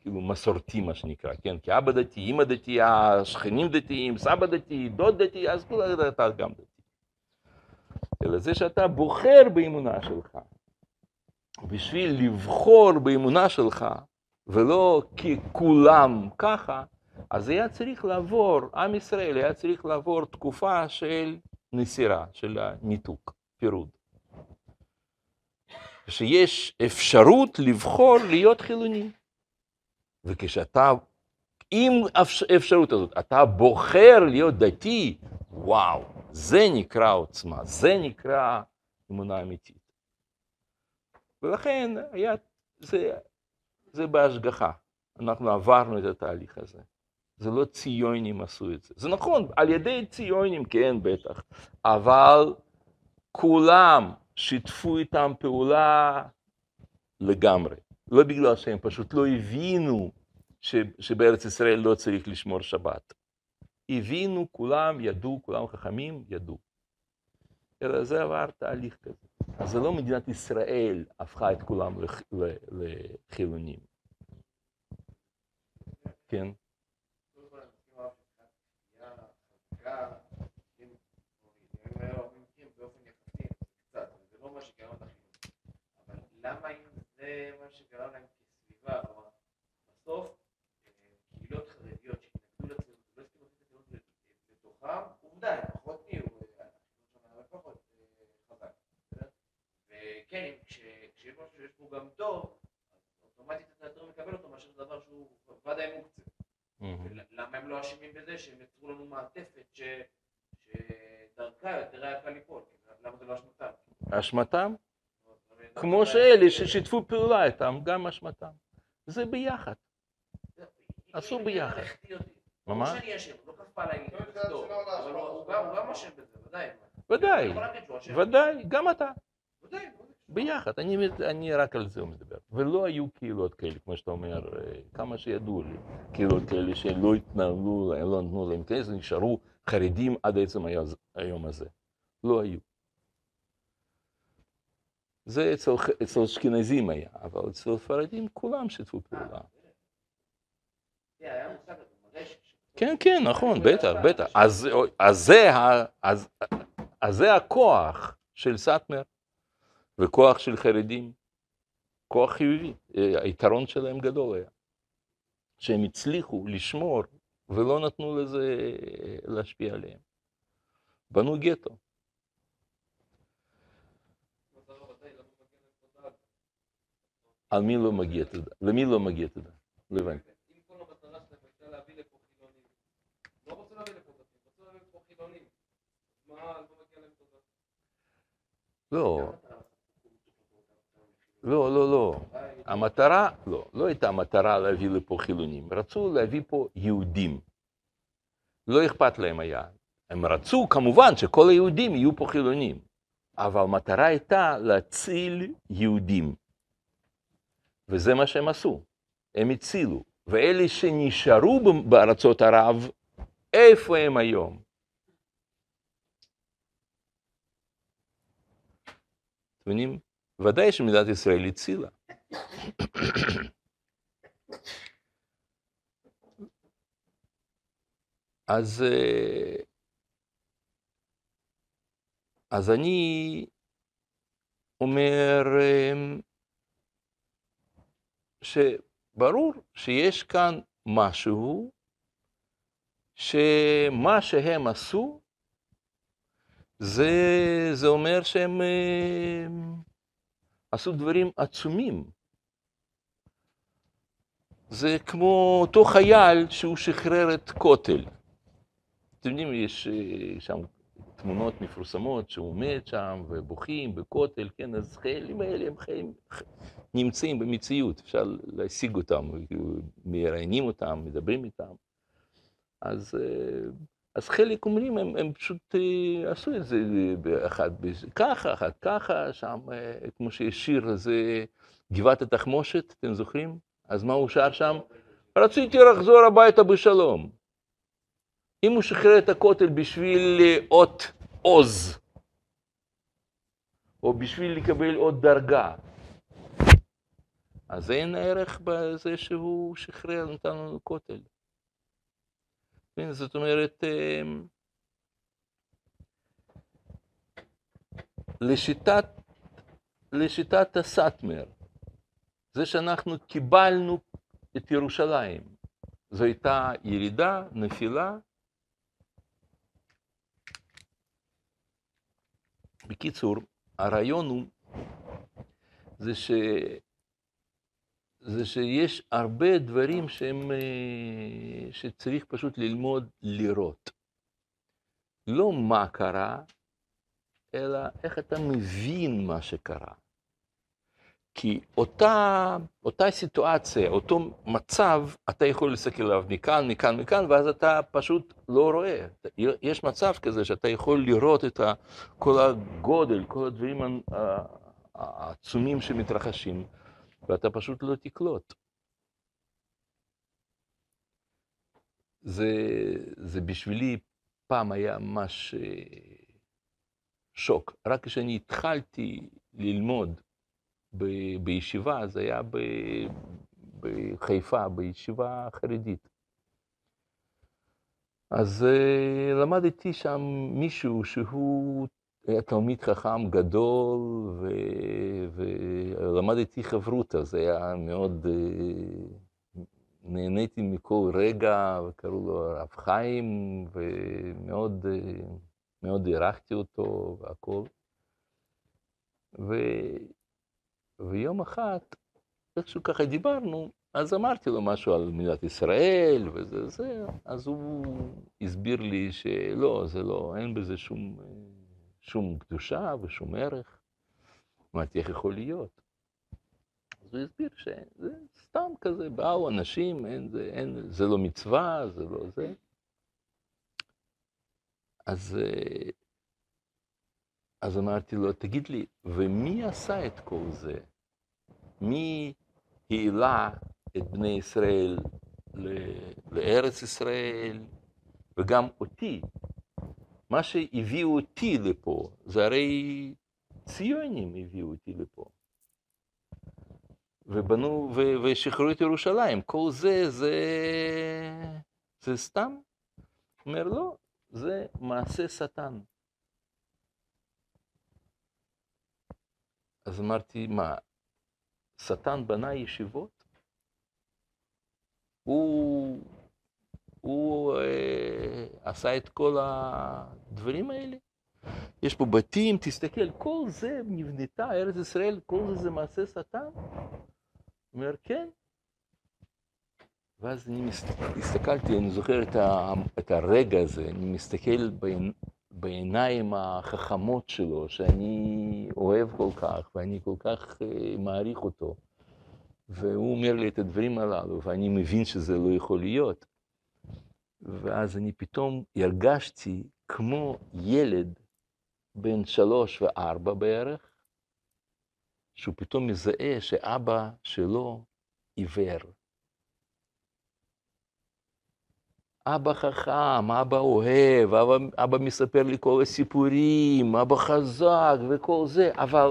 כאילו מסורתי מה שנקרא, כן? כי אבא דתי, אמא דתי, השכנים דתיים, סבא דתי, דוד דתי, אז כולה אתה גם דתי. אלא זה שאתה בוחר באמונה שלך. בשביל לבחור באמונה שלך, ולא כי כולם ככה, אז היה צריך לעבור, עם ישראל היה צריך לעבור תקופה של נסירה, של הניתוק, פירוד. שיש אפשרות לבחור להיות חילוני. וכשאתה, עם האפשרות הזאת, אתה בוחר להיות דתי, וואו, זה נקרא עוצמה, זה נקרא אמונה אמיתית. ולכן היה, זה זה בהשגחה. אנחנו עברנו את התהליך הזה. זה לא ציונים עשו את זה. זה נכון, על ידי ציונים, כן, בטח, אבל כולם שיתפו איתם פעולה לגמרי. לא בגלל שהם פשוט לא הבינו ש, שבארץ ישראל לא צריך לשמור שבת. הבינו, כולם ידעו, כולם חכמים, ידעו. אלא זה עבר תהליך כזה. אז זה לא מדינת ישראל הפכה את כולם לח, לחילונים. כן? לא למה אם זה מה שגרם להם כסביבה, כלומר, בסוף, אה, קהילות חרדיות שהתנגדו לציונות ולא הסכימו לתת הציונות לתוכם, עובדה, הם פחות נהיו, אה, החינוך שם היה פחות אה, חזק, בסדר? כש- כשיש משהו שיש בו גם טוב, אז אוטומטית אתה יותר מקבל אותו מאשר דבר שהוא ודאי מוקצה. למה הם לא אשמים בזה שהם יצרו לנו מעטפת ש... שדרכה יותר היה קל ליפול? למה זה לא אשמתם? אשמתם? לא כמו שאלה ששיתפו פעולה איתם, גם אשמתם. זה ביחד. עשו ביחד. ממש? ממש? שאני אשם, לא כפה עליי לכתוב, אבל הוא- הוא גם- הוא גם אשם בזה, ודאי. ודאי, גם אתה. ודאי. ביחד, אני, אני רק על זה מדבר. ולא היו קהילות כאלה, כמו שאתה אומר, כמה שידעו לי, קהילות כאלה שלא התנהלו, לא נתנו להם כסף, נשארו חרדים עד עצם היום הזה. לא היו. זה אצל, אצל אשכנזים היה, אבל אצל ספרדים כולם שיתפו פעולה. כן, כן, נכון, בטח, בטח. אז, אז, זה, אז, אז זה הכוח של סאטמר וכוח של חרדים, כוח חיובי. אה, היתרון שלהם גדול היה, שהם הצליחו לשמור ולא נתנו לזה להשפיע עליהם. בנו גטו. על מי לא מגיע תודה? למי לא מגיע תודה? לא הבנתי. אם לא? לא, לא. המטרה, לא, לא הייתה המטרה להביא לפה חילונים, רצו להביא פה יהודים. לא אכפת להם היה. הם רצו כמובן שכל היהודים יהיו פה חילונים, אבל המטרה הייתה להציל יהודים. וזה מה שהם עשו, הם הצילו. ואלה שנשארו בארצות ערב, איפה הם היום? אתם מבינים? ודאי שמדינת ישראל הצילה. אז, אה, אז אני אומר אה, שברור שיש כאן משהו שמה שהם עשו זה, זה אומר שהם אה, עשו דברים עצומים. זה כמו אותו חייל שהוא שחרר את כותל. אתם יודעים, יש אה, שם תמונות מפורסמות שהוא עומד שם ובוכים בכותל, כן, אז חיילים האלה הם חיים, נמצאים במציאות, אפשר להשיג אותם, מראיינים אותם, מדברים איתם. אז, אה, אז חלק אומרים, הם, הם פשוט אה, עשו את זה אחד ככה, אחד ככה, שם, אה, כמו שיש שיר הזה, גבעת התחמושת, אתם זוכרים? אז מה הוא שר שם? רציתי לחזור הביתה בשלום. אם הוא שחרר את הכותל בשביל אות עוז, או בשביל לקבל עוד דרגה, אז אין ערך בזה שהוא שחרר, נתן לנו כותל. כן, זאת אומרת, לשיטת, לשיטת הסאטמר, זה שאנחנו קיבלנו את ירושלים, זו הייתה ירידה, נפילה. בקיצור, הרעיון הוא, זה, ש, זה שיש הרבה דברים שהם, שצריך פשוט ללמוד לראות. לא מה קרה, אלא איך אתה מבין מה שקרה. כי אותה, אותה סיטואציה, אותו מצב, אתה יכול להסתכל עליו מכאן, מכאן, מכאן, ואז אתה פשוט לא רואה. יש מצב כזה שאתה יכול לראות את כל הגודל, כל הדברים העצומים שמתרחשים, ואתה פשוט לא תקלוט. זה, זה בשבילי פעם היה ממש אה, שוק. רק כשאני התחלתי ללמוד ב, בישיבה, זה היה ב, בחיפה, בישיבה חרדית. אז uh, למדתי שם מישהו שהוא היה תלמיד חכם גדול, ו, ולמדתי חברותא, זה היה מאוד... Uh, נהניתי מכל רגע, וקראו לו הרב חיים, ומאוד מאוד הערכתי אותו והכול. ו... ויום אחד, איכשהו ככה דיברנו, אז אמרתי לו משהו על מדינת ישראל וזה זה, אז הוא הסביר לי שלא, זה לא, אין בזה שום, שום קדושה ושום ערך. אמרתי, איך יכול להיות? אז הוא הסביר שזה סתם כזה, באו אנשים, אין, זה, אין, זה לא מצווה, זה לא זה. אז, אז אמרתי לו, תגיד לי, ומי עשה את כל זה? מי העלה את בני ישראל לארץ ישראל, וגם אותי? מה שהביאו אותי לפה, זה הרי ציונים הביאו אותי לפה. ובנו, ו, ושחררו את ירושלים. כל זה, זה, זה סתם? אומר, לא, זה מעשה שטן. אז אמרתי, מה, שטן בנה ישיבות? הוא, הוא אה, עשה את כל הדברים האלה? יש פה בתים, תסתכל, כל זה נבנתה, ארץ ישראל, כל זה זה מעשה שטן? אומר, כן. ואז אני הסתכלתי, אני זוכר את, ה, את הרגע הזה, אני מסתכל בעין, בעיניים החכמות שלו, שאני אוהב כל כך, ואני כל כך uh, מעריך אותו. והוא אומר לי את הדברים הללו, ואני מבין שזה לא יכול להיות. ואז אני פתאום הרגשתי כמו ילד בן שלוש וארבע בערך, שהוא פתאום מזהה שאבא שלו עיוור. אבא חכם, אבא אוהב, אבא, אבא מספר לי כל הסיפורים, אבא חזק וכל זה, אבל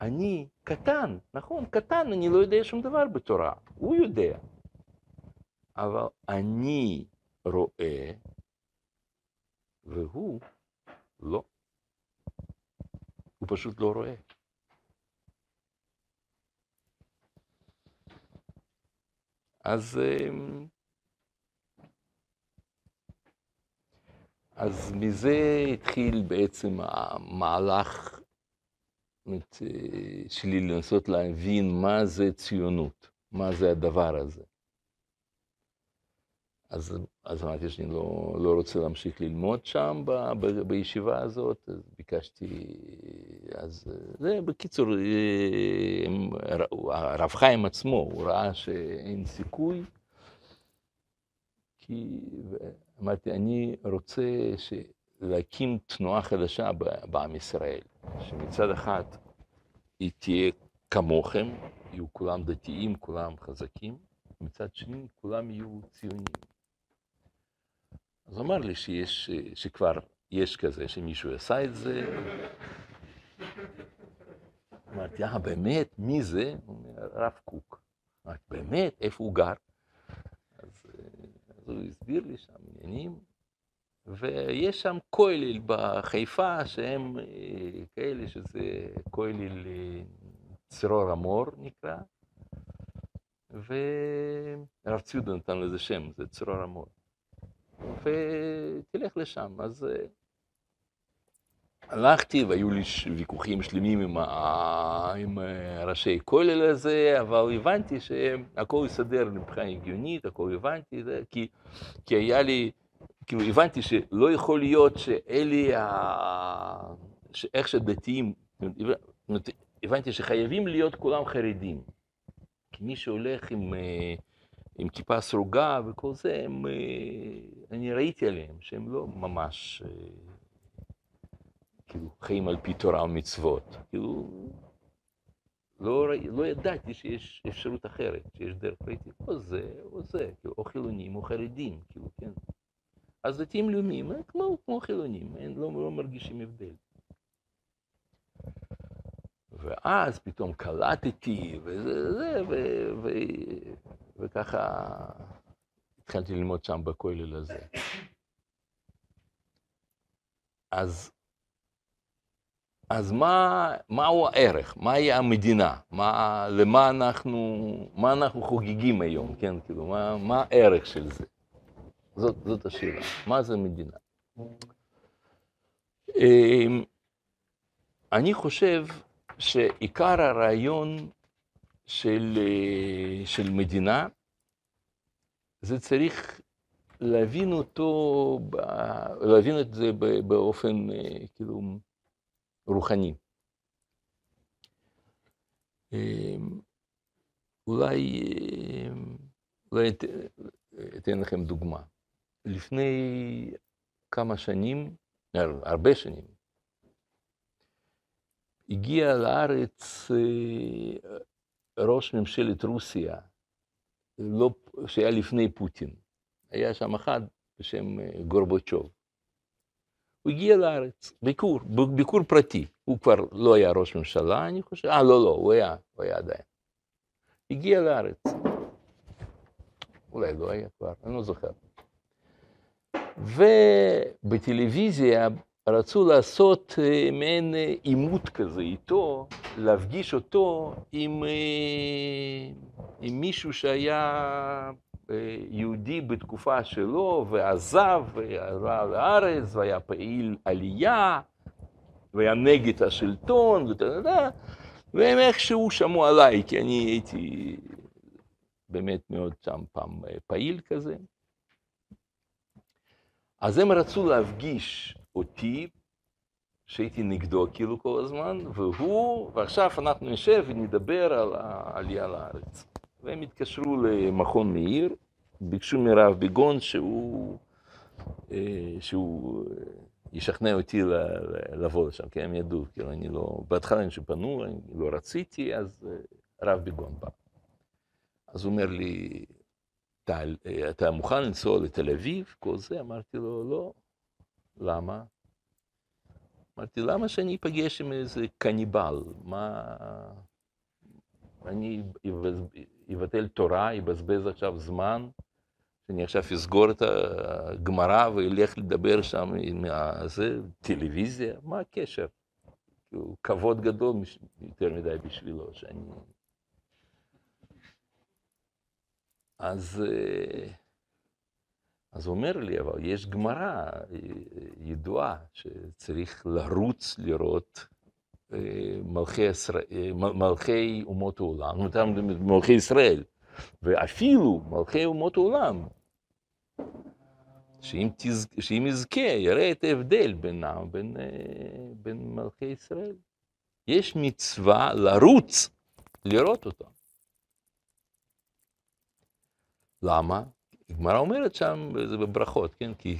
אני קטן, נכון, קטן, אני לא יודע שום דבר בתורה, הוא יודע. אבל אני רואה, והוא לא. הוא פשוט לא רואה. אז, אמ, אז מזה התחיל בעצם המהלך אה, שלי לנסות להבין מה זה ציונות, מה זה הדבר הזה. אז, אז אמרתי שאני לא, לא רוצה להמשיך ללמוד שם ב, ב, בישיבה הזאת, אז ביקשתי, אז זה בקיצור, אה, הרב חיים עצמו, הוא ראה שאין סיכוי, כי אמרתי, אני רוצה להקים תנועה חדשה בעם ישראל, שמצד אחד היא תהיה כמוכם, יהיו כולם דתיים, כולם חזקים, מצד שני כולם יהיו ציונים. אז אמר לי שיש, שכבר יש כזה, שמישהו עשה את זה. אמרתי, אה, באמת? מי זה? הוא אומר, הרב קוק. אמרתי, באמת? איפה הוא גר? אז, אז הוא הסביר לי שם עניינים, ויש שם כולל בחיפה, שהם אה, כאלה, שזה כולל אה, צרור המור נקרא, והרב ציודה נתן לזה שם, זה צרור המור. ותלך לשם. אז אה, הלכתי, והיו לי ויכוחים שלמים עם, ה... עם אה, ראשי כולל הזה, אבל הבנתי שהכל יסדר מבחינה הגיונית, הכל הבנתי, זה, כי, כי היה לי, כאילו הבנתי שלא יכול להיות שאלה, ה... שאיך שדתיים, הבנתי שחייבים להיות כולם חרדים. כי מי שהולך עם, אה, עם כיפה סרוגה וכל זה, הם, אה, אני ראיתי עליהם שהם לא ממש אה, כאילו חיים על פי תורה ומצוות. כאילו, לא, לא ידעתי שיש אפשרות אחרת, שיש דרך, ראיתי או זה או זה, כאילו, או חילונים או חרדים, כאילו, כן. אז דתיים לאומיים, כמו, כמו חילונים, הם לא, לא מרגישים הבדל. ואז פתאום קלטתי, וזה, זה, ו, ו, וככה התחלתי ללמוד שם בכולל הזה. אז, אז מה, מהו הערך? מהי המדינה? מה, למה אנחנו, מה אנחנו חוגגים היום, כן? כאילו, מה, מה הערך של זה? זאת, זאת השאלה. מה זה מדינה? אמ, אני חושב שעיקר הרעיון של, אה, של מדינה, זה צריך להבין אותו, להבין את זה באופן אה, כאילו רוחני. אמ, אולי, אולי את- אתן לכם דוגמה. לפני כמה שנים, הר- הרבה שנים, הגיע לארץ אה, ראש ממשלת רוסיה, לא, שהיה לפני פוטין. היה שם אחד בשם אה, גורבצ'וב. הוא הגיע לארץ, ביקור, ביקור פרטי. הוא כבר לא היה ראש ממשלה, אני חושב, אה, לא, לא, הוא היה, הוא היה עדיין. הגיע לארץ. אולי לא היה כבר, אני לא זוכר. ובטלוויזיה רצו לעשות אה, מעין אה, עימות כזה איתו, להפגיש אותו עם, אה, עם מישהו שהיה יהודי בתקופה שלו, ועזב, ועלה לארץ, והיה פעיל עלייה, והיה נגד השלטון, וטה-טה-טה, והם איכשהו שמעו עליי, כי אני הייתי באמת מאוד שם פעם פעיל כזה. אז הם רצו להפגיש אותי, שהייתי נגדו כאילו כל הזמן, והוא, ועכשיו אנחנו נשב ונדבר על העלייה לארץ. והם התקשרו למכון מאיר, ביקשו מרב ביגון שהוא, אה, שהוא אה, ישכנע אותי לבוא לשם, כי הם ידעו, כאילו אני לא, בהתחלה שפנו, אני לא רציתי, אז אה, רב ביגון בא. אז הוא אומר לי, אתה, אתה מוכן לנסוע לתל אביב? כל זה? אמרתי לו, לא. למה? אמרתי, למה שאני אפגש עם איזה קניבל? מה... אני אבטל תורה, אבזבז עכשיו זמן, שאני עכשיו אסגור את הגמרא ואלך לדבר שם עם זה, טלוויזיה? מה הקשר? כבוד גדול יותר מדי בשבילו, שאני... אז, אה, אז הוא אומר לי, אבל יש גמרא אה, ידועה שצריך לרוץ לראות אה, מלכי, ישראל, אה, מלכי אומות העולם, אותם מלכי ישראל, ואפילו מלכי אומות העולם, שאם, תז... שאם יזכה, יראה את ההבדל בינם בין, אה, בין מלכי ישראל. יש מצווה לרוץ לראות אותם. למה? הגמרא אומרת שם, זה בברכות, כן? כי,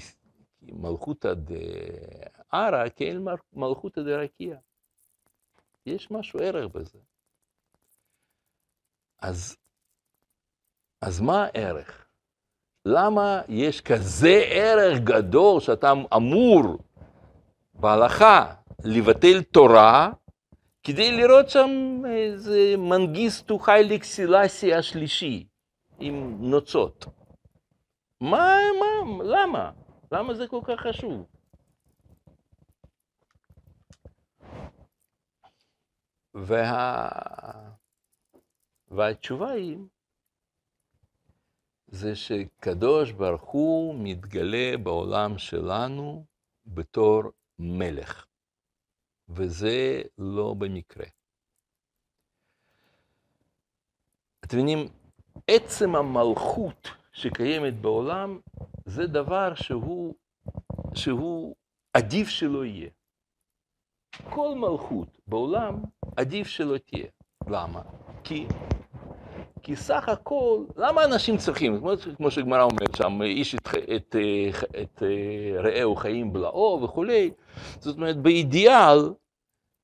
מלכותא דערא כאל מל- מלכותא דרקיע. יש משהו ערך בזה. אז, אז מה הערך? למה יש כזה ערך גדול שאתה אמור בהלכה לבטל תורה כדי לראות שם איזה מנגיסטו חייליק סילאסי השלישי עם נוצות? מה, מה, למה? למה זה כל כך חשוב? וה... והתשובה היא, זה שקדוש ברוך הוא מתגלה בעולם שלנו בתור מלך, וזה לא במקרה. אתם מבינים, עצם המלכות שקיימת בעולם, זה דבר שהוא, שהוא עדיף שלא יהיה. כל מלכות בעולם עדיף שלא תהיה. למה? כי, כי סך הכל, למה אנשים צריכים, כמו, כמו שגמרא אומרת שם, איש את, את, את, את רעהו חיים בלעו וכולי, זאת אומרת, באידיאל,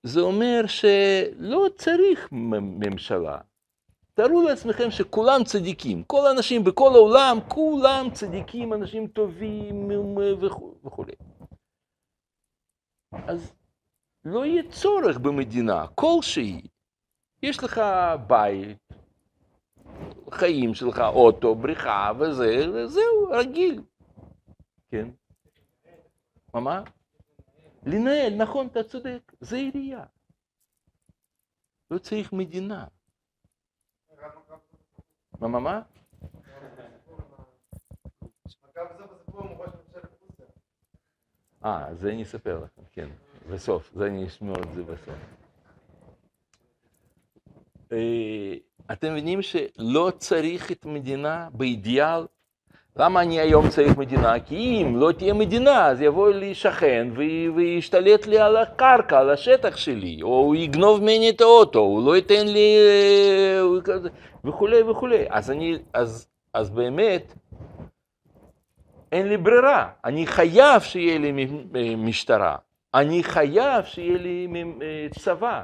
זה אומר שלא צריך ממשלה. תארו לעצמכם שכולם צדיקים, כל האנשים בכל העולם, כולם צדיקים, אנשים טובים וכולי. אז לא יהיה צורך במדינה כלשהי. יש לך בית, חיים שלך, אוטו, בריכה וזה, וזהו, רגיל. כן. מה, מה? לנהל, נכון, אתה צודק, זה עירייה. לא צריך מדינה. מה, מה, מה? אה, זה אני אספר לכם, כן, בסוף, זה אני אשמור את זה בסוף. אה, אתם מבינים שלא צריך את המדינה באידיאל? למה אני היום צריך מדינה? כי אם לא תהיה מדינה, אז יבוא לי שכן וישתלט לי על הקרקע, על השטח שלי, או הוא יגנוב ממני את האוטו, הוא לא ייתן לי... אה, וכולי וכולי. אז אני, אז, אז באמת, אין לי ברירה. אני חייב שיהיה לי משטרה. אני חייב שיהיה לי אה, צבא.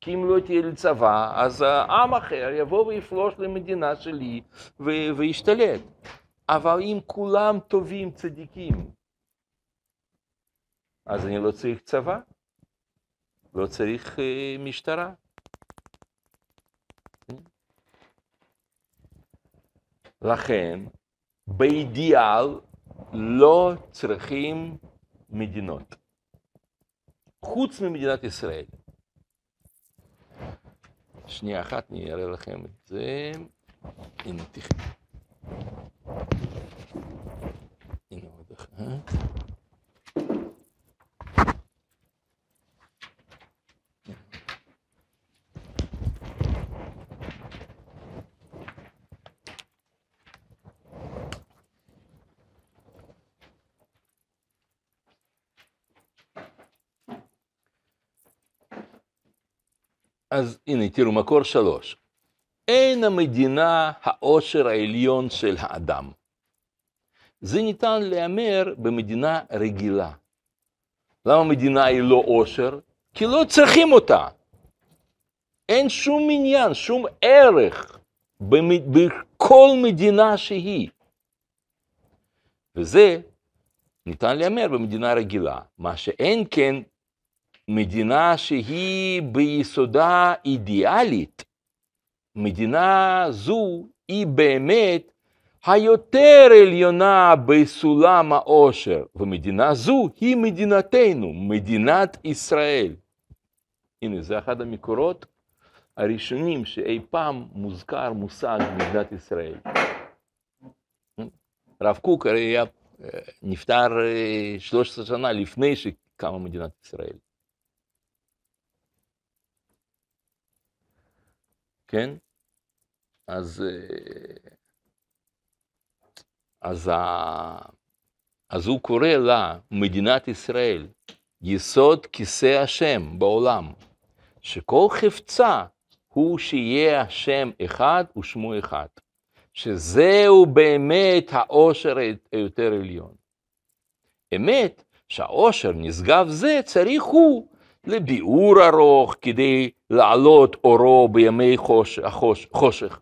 כי אם לא תהיה לי צבא, אז עם אחר יבוא ויפלוש למדינה שלי וישתלט. אבל אם כולם טובים, צדיקים, אז אני לא צריך צבא, לא צריך uh, משטרה. לכן, באידיאל לא צריכים מדינות, חוץ ממדינת ישראל. שנייה אחת, אני אראה לכם את זה. הנה, תכף. אחת. אז הנה, תראו, מקור שלוש. אין המדינה העושר העליון של האדם. זה ניתן להיאמר במדינה רגילה. למה מדינה היא לא עושר? כי לא צריכים אותה. אין שום עניין, שום ערך בכל מדינה שהיא. וזה ניתן להיאמר במדינה רגילה. מה שאין כן מדינה שהיא ביסודה אידיאלית, מדינה זו היא באמת היותר עליונה בסולם העושר, ומדינה זו היא מדינתנו, מדינת ישראל. הנה, זה אחד המקורות הראשונים שאי פעם מוזכר מושג מדינת ישראל. הרב קוק הרי היה, נפטר 13 שנה לפני שקמה מדינת ישראל. כן? אז, אז, אז הוא קורא לה מדינת ישראל, יסוד כיסא השם בעולם, שכל חפצה הוא שיהיה השם אחד ושמו אחד, שזהו באמת העושר היותר עליון. אמת שהעושר נשגב זה צריך הוא לביאור ארוך כדי לעלות אורו בימי חוש, החוש, חושך.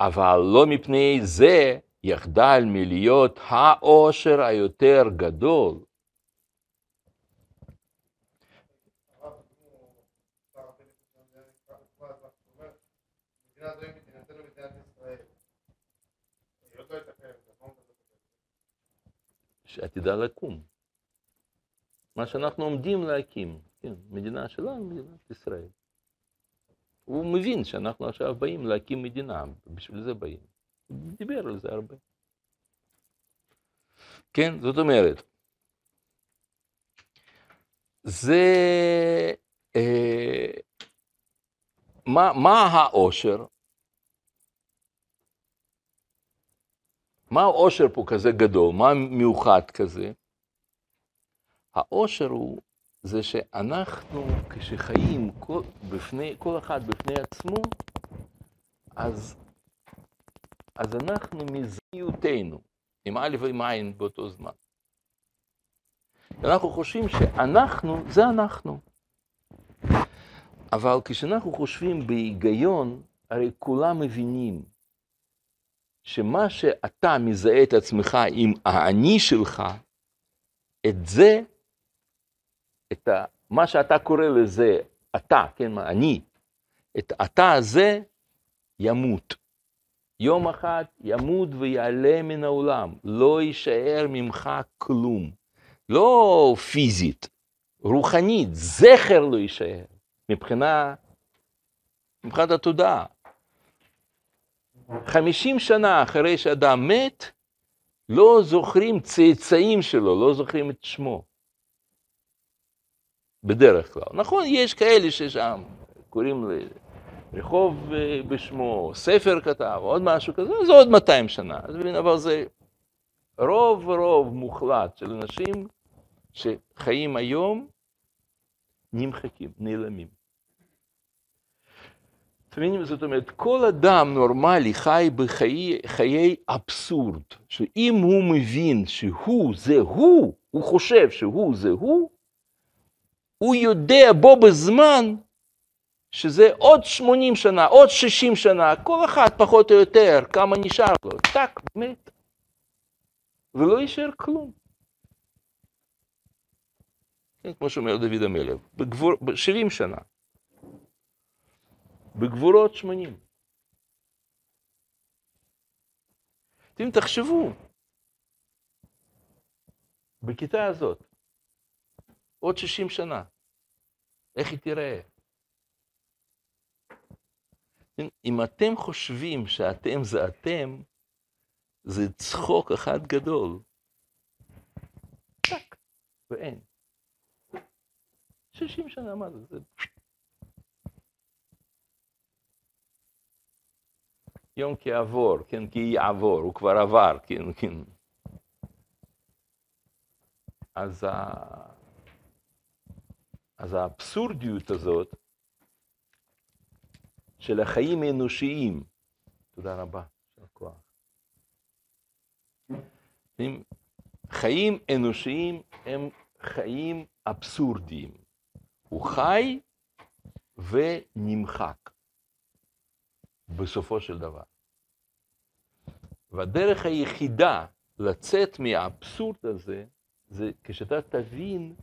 אבל לא מפני זה יחדל מלהיות העושר היותר גדול. שעתידה לקום. מה שאנחנו עומדים להקים. כן, מדינה שלנו, מדינת ישראל. הוא מבין שאנחנו עכשיו באים להקים מדינה, בשביל זה באים. הוא דיבר על זה הרבה. כן, זאת אומרת, זה, אה, מה, מה העושר? מה העושר פה כזה גדול? מה מיוחד כזה? העושר הוא זה שאנחנו, כשחיים כל, בפני, כל אחד בפני עצמו, אז, אז אנחנו מזהיותנו, עם א' ועם עין באותו זמן. אנחנו חושבים שאנחנו זה אנחנו. אבל כשאנחנו חושבים בהיגיון, הרי כולם מבינים שמה שאתה מזהה את עצמך עם האני שלך, את זה, את ה, מה שאתה קורא לזה אתה, כן, מה, אני, את אתה הזה ימות. יום אחד ימות ויעלה מן העולם, לא יישאר ממך כלום. לא פיזית, רוחנית, זכר לא יישאר, מבחינה, מבחינת התודעה. חמישים שנה אחרי שאדם מת, לא זוכרים צאצאים שלו, לא זוכרים את שמו. בדרך כלל. נכון, יש כאלה ששם קוראים לרחוב אה, בשמו, ספר כתב, עוד משהו כזה, זה עוד 200 שנה. אבל זה רוב רוב מוחלט של אנשים שחיים היום נמחקים, נעלמים. זאת אומרת, כל אדם נורמלי חי בחיי אבסורד, שאם הוא מבין שהוא זה הוא, הוא חושב שהוא זה הוא, הוא יודע בו בזמן שזה עוד 80 שנה, עוד 60 שנה, כל אחד פחות או יותר, כמה נשאר לו, טאק, מת. ולא יישאר כלום. כן, כמו שאומר דוד המלך, בגבור, ב-70 שנה. בגבורות 80. אתם תחשבו, בכיתה הזאת, עוד 60 שנה, איך היא תיראה? אם אתם חושבים שאתם זה אתם, זה צחוק אחד גדול. טק, ואין. 60 שנה, מה זה? זה... יום כעבור, כן, כי יעבור, הוא כבר עבר, כן, כן. אז, ה... אז האבסורדיות הזאת של החיים האנושיים, תודה רבה, של כוח. חיים אנושיים הם חיים אבסורדיים. הוא חי ונמחק בסופו של דבר. והדרך היחידה לצאת מהאבסורד הזה, זה כשאתה תבין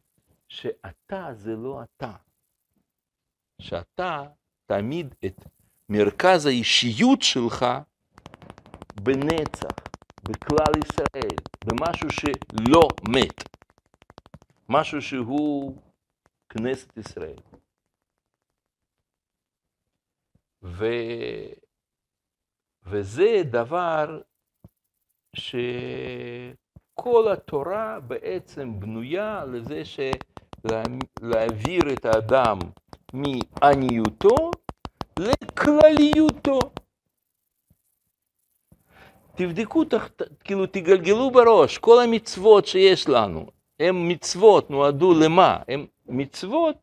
שאתה זה לא אתה. שאתה תעמיד את מרכז האישיות שלך בנצח, בכלל ישראל, במשהו שלא מת. משהו שהוא כנסת ישראל. ו... וזה דבר שכל התורה בעצם בנויה לזה שלהעביר את האדם מעניותו לכלליותו. תבדקו, כאילו תגלגלו בראש, כל המצוות שיש לנו, הן מצוות נועדו למה? הן מצוות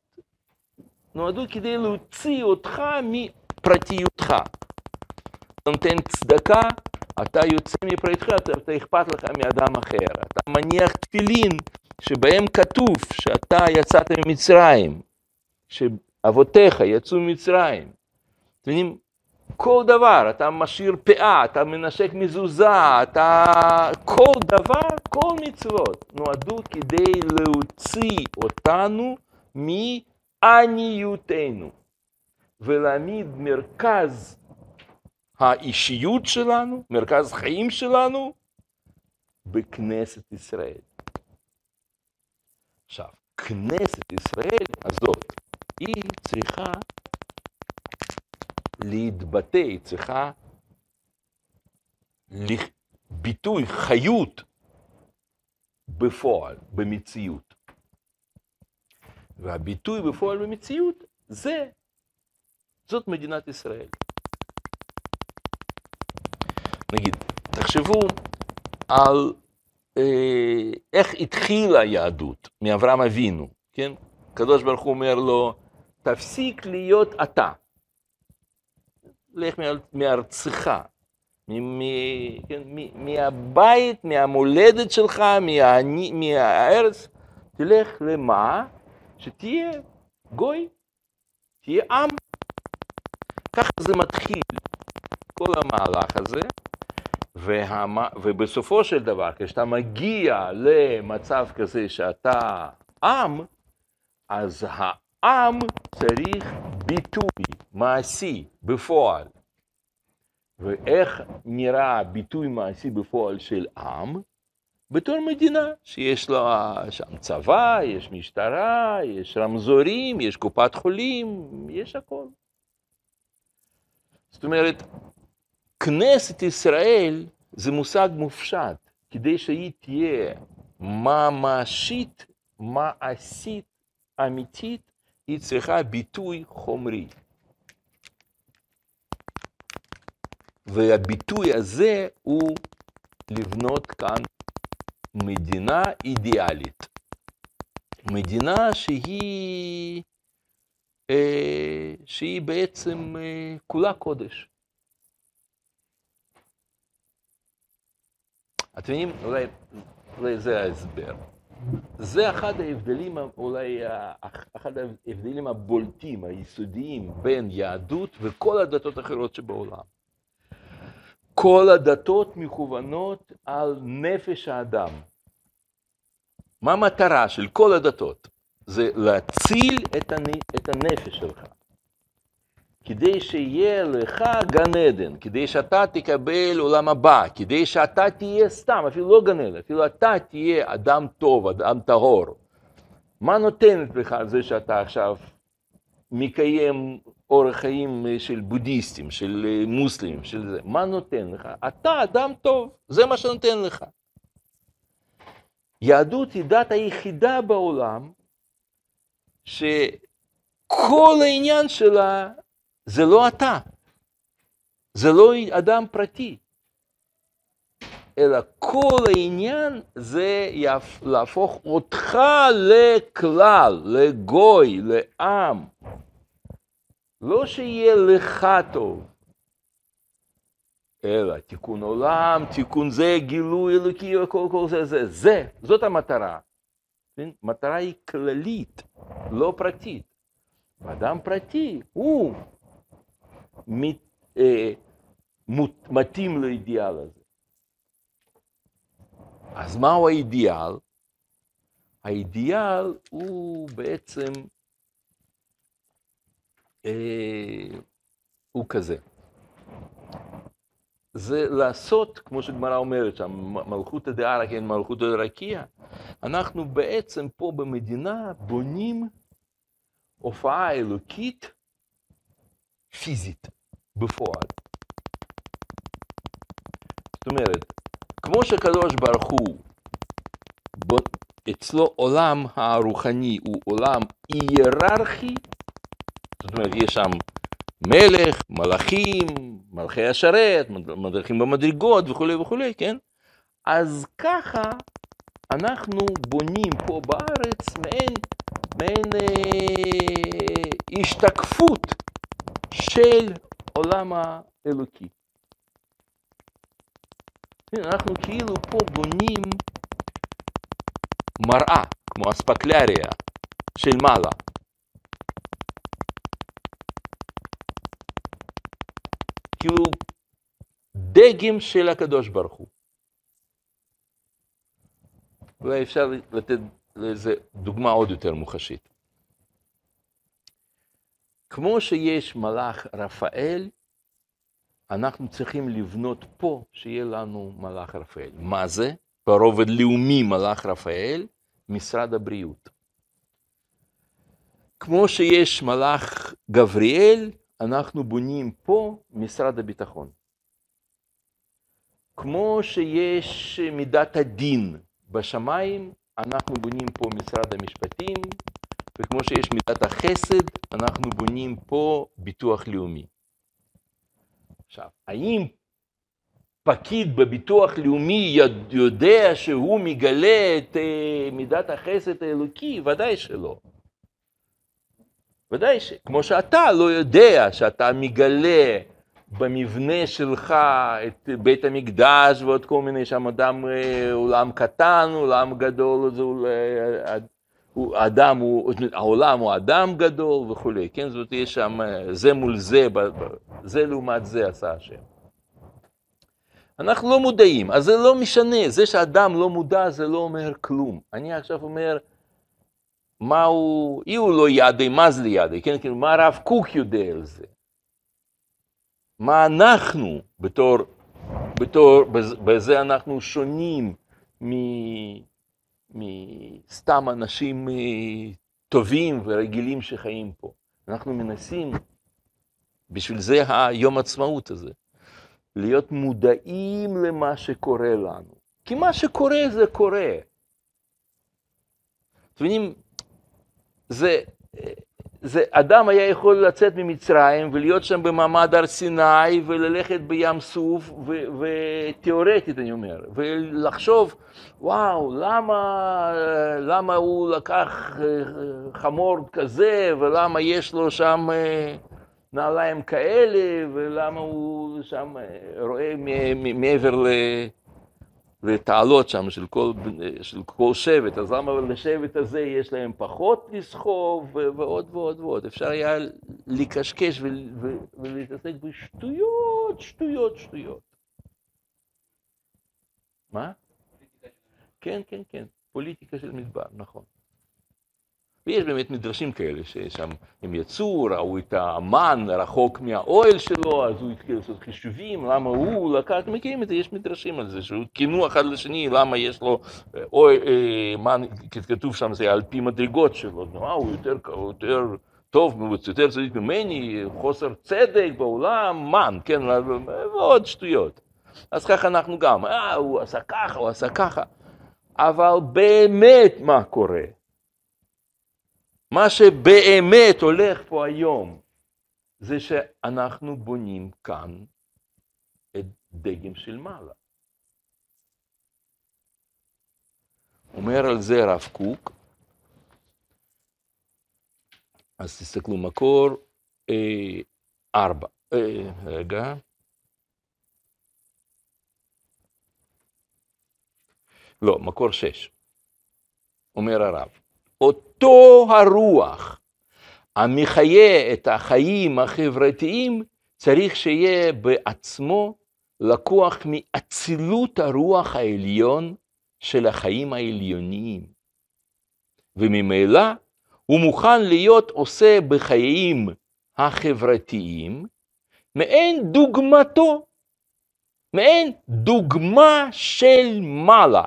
נועדו כדי להוציא אותך מפרטיותך. אתה נותן צדקה, אתה יוצא מפרטיותך, אתה, אתה אכפת לך מאדם אחר. אתה מניח תפילין שבהם כתוב שאתה יצאת ממצרים, שאבותיך יצאו ממצרים. אתם מבינים? כל דבר, אתה משאיר פאה, אתה מנשק מזוזה, אתה... כל דבר, כל מצוות, נועדו כדי להוציא אותנו מעניותנו ולהעמיד מרכז האישיות שלנו, מרכז חיים שלנו, בכנסת ישראל. עכשיו, כנסת ישראל הזאת, היא צריכה להתבטא, היא צריכה ביטוי, חיות בפועל, במציאות. והביטוי בפועל במציאות זה, זאת מדינת ישראל. נגיד, תחשבו על אה, איך התחילה היהדות מאברהם אבינו, כן? הקדוש ברוך הוא אומר לו, תפסיק להיות אתה. לך מאר- מארצך, כן, מהבית, מהמולדת שלך, מהאני- מהארץ, תלך למה? שתהיה גוי, תהיה עם. ככה זה מתחיל, כל המהלך הזה, והמה, ובסופו של דבר, כשאתה מגיע למצב כזה שאתה עם, אז העם צריך ביטוי מעשי בפועל. ואיך נראה ביטוי מעשי בפועל של עם? בתור מדינה שיש לה שם צבא, יש משטרה, יש רמזורים, יש קופת חולים, יש הכל. זאת אומרת, כנסת ישראל זה מושג מופשט, כדי שהיא תהיה ממשית, מעשית, אמיתית, היא צריכה ביטוי חומרי. והביטוי הזה הוא לבנות כאן מדינה אידיאלית. מדינה שהיא, אה, שהיא בעצם אה, כולה קודש. אתם מבינים, אולי, אולי זה ההסבר. זה אחד ההבדלים, אולי ה- אחד ההבדלים הבולטים, היסודיים, בין יהדות וכל הדתות האחרות שבעולם. כל הדתות מכוונות על נפש האדם. מה המטרה של כל הדתות? זה להציל. את הנפש שלך. כדי שיהיה לך גן עדן, כדי שאתה תקבל עולם הבא, כדי שאתה תהיה סתם, אפילו לא גן עדן, אפילו אתה תהיה אדם טוב, אדם טהור. מה נותנת לך זה שאתה עכשיו מקיים אורח חיים של בודהיסטים, של מוסלמים, של זה? מה נותן לך? אתה אדם טוב, זה מה שנותן לך. יהדות היא דת היחידה בעולם שכל העניין שלה זה לא אתה, זה לא אדם פרטי, אלא כל העניין זה להפוך אותך לכלל, לגוי, לעם. לא שיהיה לך טוב, אלא תיקון עולם, תיקון זה, גילוי אלוקי, כל, כל זה, זה, זה, זאת המטרה. כן? מטרה היא כללית, לא פרטית. אדם פרטי, הוא מת, אה, מות, מתאים לאידיאל הזה. אז מהו האידיאל? האידיאל הוא בעצם, אה, הוא כזה. זה לעשות, כמו שגמרא אומרת שם, מלכותא דערא כן מלכותא דרקיע, אנחנו בעצם פה במדינה בונים הופעה אלוקית פיזית, בפועל. זאת אומרת, כמו שקדוש ברוך הוא, אצלו עולם הרוחני הוא עולם היררכי, זאת אומרת, יש שם מלך, מלאכים, מלכי השרת, מד- מלכים במדרגות וכולי וכולי, כן? אז ככה אנחנו בונים פה בארץ מעין, מעין אה, השתקפות של עולם האלוקי. אנחנו כאילו פה בונים מראה, כמו אספקלריה של מעלה. כאילו דגם של הקדוש ברוך הוא. אולי אפשר לתת לזה דוגמה עוד יותר מוחשית. כמו שיש מלאך רפאל, אנחנו צריכים לבנות פה שיהיה לנו מלאך רפאל. מה זה? ברובד לאומי מלאך רפאל, משרד הבריאות. כמו שיש מלאך גבריאל, אנחנו בונים פה משרד הביטחון. כמו שיש מידת הדין בשמיים, אנחנו בונים פה משרד המשפטים, וכמו שיש מידת החסד, אנחנו בונים פה ביטוח לאומי. עכשיו, האם פקיד בביטוח לאומי יודע שהוא מגלה את אה, מידת החסד האלוקי? ודאי שלא. ודאי שכמו שאתה לא יודע שאתה מגלה במבנה שלך את בית המקדש ועוד כל מיני, שם אדם, אה, עולם קטן, עולם גדול, זה הוא, אדם הוא, העולם הוא אדם גדול וכולי, כן? זאת אומרת, יש שם אה, זה מול זה, זה לעומת זה עשה השם. אנחנו לא מודעים, אז זה לא משנה, זה שאדם לא מודע זה לא אומר כלום. אני עכשיו אומר, מה הוא, אי הוא לא ידי, מה זה לידי, כן? כאילו, מה הרב קוק יודע על זה? מה אנחנו בתור, בתור, בזה אנחנו שונים מסתם אנשים אה, טובים ורגילים שחיים פה. אנחנו מנסים, בשביל זה היום עצמאות הזה, להיות מודעים למה שקורה לנו. כי מה שקורה זה קורה. אתם מבינים, זה, זה, אדם היה יכול לצאת ממצרים ולהיות שם במעמד הר סיני וללכת בים סוף, ותיאורטית אני אומר, ולחשוב, וואו, למה, למה הוא לקח אה, חמור כזה, ולמה יש לו שם אה, נעליים כאלה, ולמה הוא שם אה, רואה מעבר ל... ותעלות שם של כל, של כל שבט, אז למה לשבט הזה יש להם פחות לסחוב ועוד ועוד ועוד. אפשר היה לקשקש ולהתעסק בשטויות, שטויות, שטויות. מה? כן, כן, כן, פוליטיקה של מדבר, נכון. ויש באמת מדרשים כאלה, ששם הם יצאו, ראו את המן רחוק מהאוהל שלו, אז הוא התחיל לעשות חישובים, למה הוא לקח, אתם מכירים את זה, יש מדרשים על זה, שהוא כינו אחד לשני, למה יש לו אוהל, אה, מן, כתוב שם, זה על פי מדרגות שלו, אה, הוא יותר, יותר טוב, הוא יותר צדיק ממני, חוסר צדק בעולם, מן, כן, ועוד שטויות. אז ככה אנחנו גם, אה, הוא עשה ככה, הוא עשה ככה. אבל באמת מה קורה? מה שבאמת הולך פה היום, זה שאנחנו בונים כאן את דגם של מעלה. אומר על זה הרב קוק, אז תסתכלו, מקור אה, ארבע, אה, רגע, לא, מקור שש, אומר הרב. אותו הרוח המחיה את החיים החברתיים, צריך שיהיה בעצמו לקוח מאצילות הרוח העליון של החיים העליוניים. וממילא הוא מוכן להיות עושה בחיים החברתיים מעין דוגמתו, מעין דוגמה של מעלה.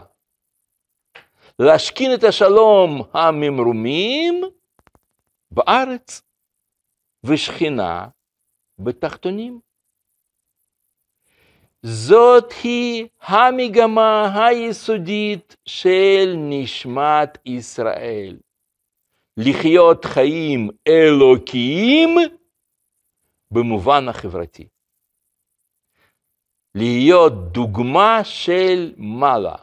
להשכין את השלום הממרומים בארץ, ושכינה בתחתונים. זאת היא המגמה היסודית של נשמת ישראל. לחיות חיים אלוקיים במובן החברתי. להיות דוגמה של מעלה.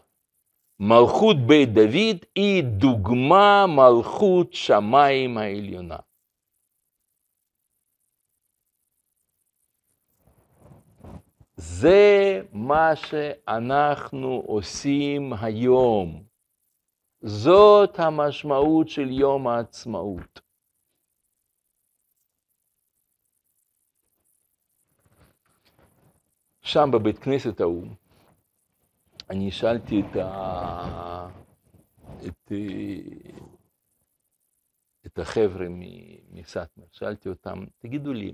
מלכות בית דוד היא דוגמה מלכות שמיים העליונה. זה מה שאנחנו עושים היום. זאת המשמעות של יום העצמאות. שם בבית כנסת ההוא, אני שאלתי את, ה... את... את החבר'ה מסטמר, שאלתי אותם, תגידו לי,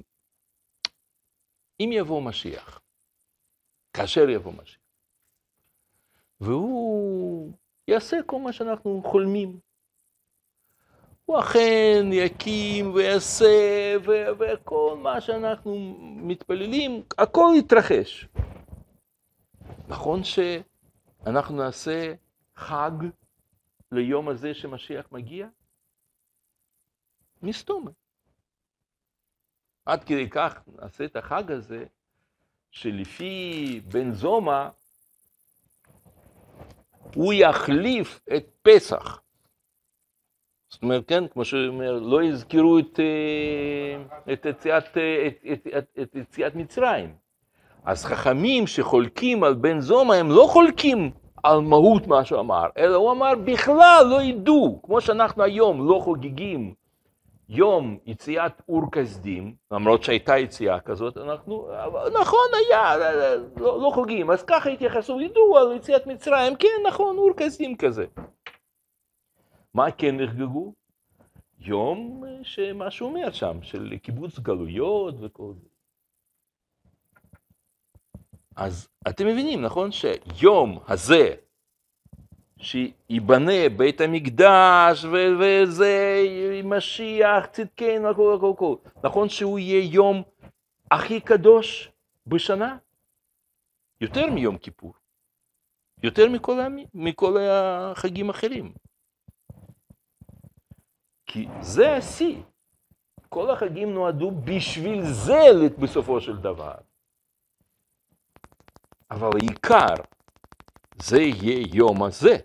אם יבוא משיח, כאשר יבוא משיח, והוא יעשה כל מה שאנחנו חולמים, הוא אכן יקים ויעשה, ו- וכל מה שאנחנו מתפללים, הכל יתרחש. נכון ש... אנחנו נעשה חג ליום הזה שמשיח מגיע? מסתום. עד כדי כך נעשה את החג הזה, שלפי בן זומא, הוא יחליף את פסח. זאת אומרת, כן, כמו שאומר, לא יזכרו את, אה, אה, את, את, את, את יציאת מצרים. אז חכמים שחולקים על בן זומא, הם לא חולקים על מהות מה שהוא אמר, אלא הוא אמר בכלל לא ידעו, כמו שאנחנו היום לא חוגגים יום יציאת אור כסדים, למרות שהייתה יציאה כזאת, אנחנו, נכון היה, לא, לא חוגגים, אז ככה התייחסו, ידעו על יציאת מצרים, כן, נכון, אור כסדים כזה. מה כן נחגגו? יום שמה שהוא אומר שם, של קיבוץ גלויות וכל זה. אז אתם מבינים, נכון, שיום הזה, שיבנה בית המקדש ו- וזה משיח, צדקנו, הכל הכל הכל, נכון שהוא יהיה יום הכי קדוש בשנה? יותר מיום כיפור, יותר מכל, מכל החגים האחרים. כי זה השיא. כל החגים נועדו בשביל זה בסופו של דבר. אבל העיקר, זה יהיה יום הזה.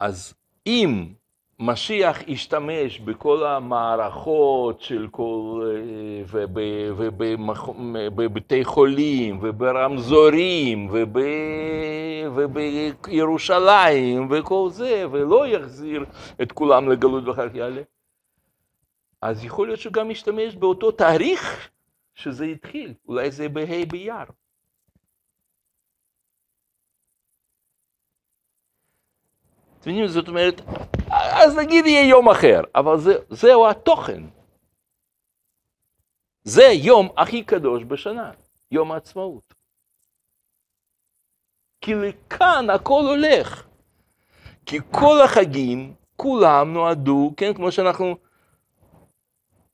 אז אם משיח ישתמש בכל המערכות של כל, אה, ובבתי חולים, וברמזורים, וב, ובירושלים, וכל זה, ולא יחזיר את כולם לגלות ואחר כך יעלה, אז יכול להיות שהוא גם ישתמש באותו תאריך שזה התחיל, אולי זה בה' באייר. אתם מבינים? זאת אומרת, אז נגיד יהיה יום אחר, אבל זה, זהו התוכן. זה יום הכי קדוש בשנה, יום העצמאות. כי לכאן הכל הולך. כי כל החגים, כולם נועדו, כן, כמו שאנחנו,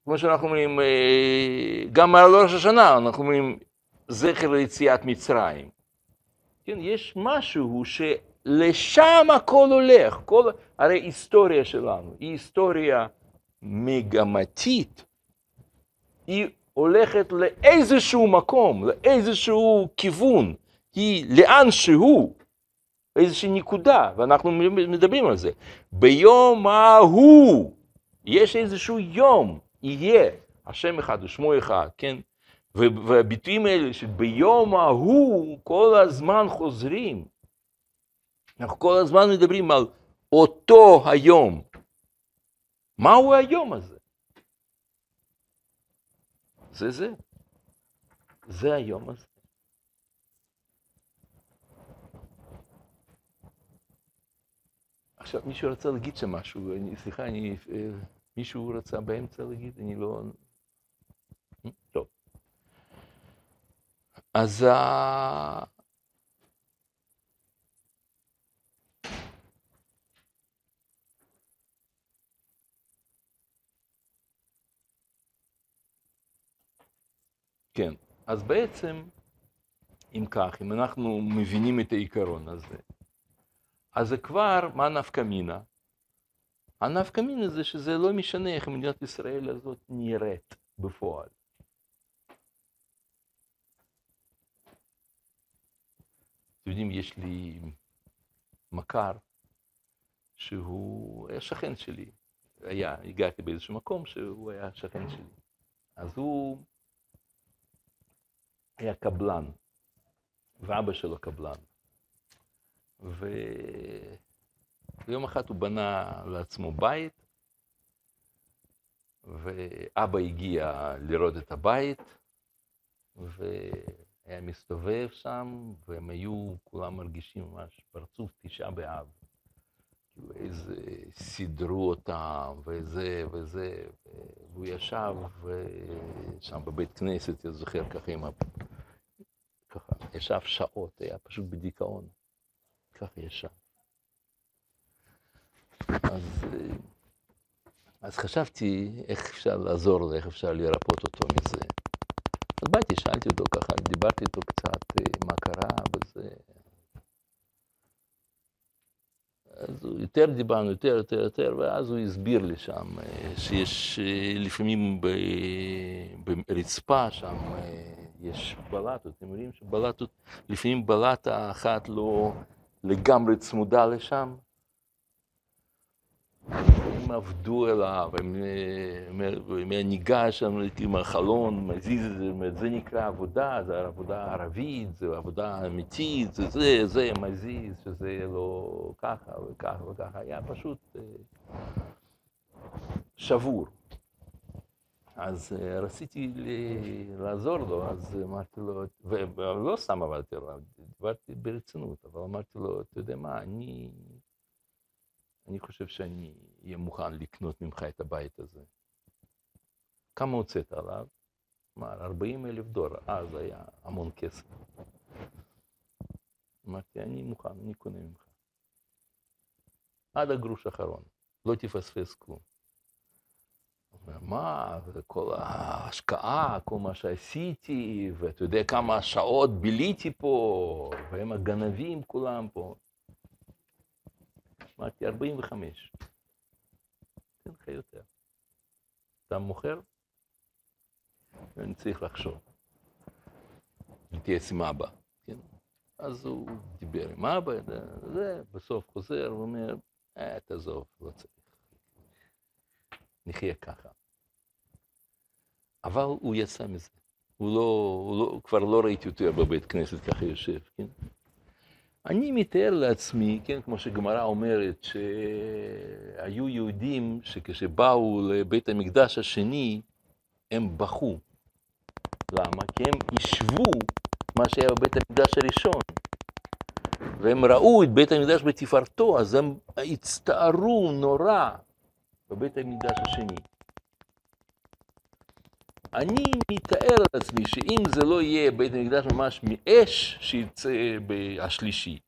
כמו שאנחנו אומרים, אה, גם על ראש השנה, אנחנו אומרים, זכר ליציאת מצרים. כן, יש משהו ש... לשם הכל הולך. כל, הרי היסטוריה שלנו היא היסטוריה מגמתית. היא הולכת לאיזשהו מקום, לאיזשהו כיוון. היא לאן שהוא, איזושהי נקודה, ואנחנו מדברים על זה. ביום ההוא, יש איזשהו יום, יהיה, השם אחד ושמו אחד, כן? והביטויים האלה שביום ההוא כל הזמן חוזרים. אנחנו כל הזמן מדברים על אותו היום. מהו היום הזה? זה זה. זה היום הזה. עכשיו, מישהו רצה להגיד שם משהו, אני, סליחה, אני, אה, מישהו רצה באמצע להגיד, אני לא... טוב. אז כן, אז בעצם, אם כך, אם אנחנו מבינים את העיקרון הזה, אז זה כבר מה נפקא מינה? הנפקא מינה זה שזה לא משנה איך מדינת ישראל הזאת נראית בפועל. אתם יודעים, יש לי מכר שהוא היה שכן שלי. היה, הגעתי באיזשהו מקום שהוא היה שכן שלי. אז הוא היה קבלן, ואבא שלו קבלן. ויום אחד הוא בנה לעצמו בית, ואבא הגיע לראות את הבית, והיה מסתובב שם, והם היו כולם מרגישים ממש פרצוף תשעה באב. כאילו איזה סידרו אותם, וזה וזה, והוא ישב שם בבית כנסת, אני זוכר ככה עם ככה, ישב שעות, היה פשוט בדיכאון. ככה ישב. אז, אז חשבתי איך אפשר לעזור לו, איך אפשר לרפות אותו מזה. אז באתי, שאלתי אותו ככה, דיברתי איתו קצת מה קרה וזה. אז יותר דיברנו, יותר, יותר, יותר, ואז הוא הסביר לי שם שיש לפעמים ברצפה שם יש בלטות, אתם יודעים שבלטות, לפעמים בלטה אחת לא, לגמרי צמודה לשם. הם עבדו עליו, הם, ניגש שם עם החלון, מזיז את זה, זה נקרא עבודה, זה עבודה ערבית, זה עבודה אמיתית, זה זה, זה מזיז, שזה לא ככה וככה וככה, היה פשוט אה, שבור. אז אה, רציתי לעזור לו, אז אמרתי לו, ולא סתם עבדתי עליו, דיברתי ברצינות, אבל אמרתי לו, אתה יודע מה, אני, אני חושב שאני אהיה מוכן לקנות ממך את הבית הזה. כמה הוצאת עליו? אמר, 40 אלף דולר, אז היה המון כסף. אמרתי, אני מוכן, אני קונה ממך. עד הגרוש האחרון, לא תפספס כלום. מה, וכל ההשקעה, כל מה שעשיתי, ואתה יודע כמה שעות ביליתי פה, והם הגנבים כולם פה. אמרתי, 45. תן לך יותר. אתה מוכר? אני צריך לחשוב. להתייעץ עם אבא, כן? אז הוא דיבר עם אבא, זה, בסוף חוזר, הוא אומר, אה, תעזוב, לא צריך. נחיה ככה. אבל הוא יצא מזה. הוא לא, הוא לא, כבר לא ראיתי אותו בבית כנסת ככה יושב, כן? אני מתאר לעצמי, כן, כמו שגמרא אומרת, שהיו יהודים שכשבאו לבית המקדש השני, הם בכו. למה? כי הם השוו מה שהיה בבית המקדש הראשון. והם ראו את בית המקדש בתפארתו, אז הם הצטערו נורא בבית המקדש השני. אני מתאר לעצמי שאם זה לא יהיה בית המקדש ממש מאש שיצא השלישי,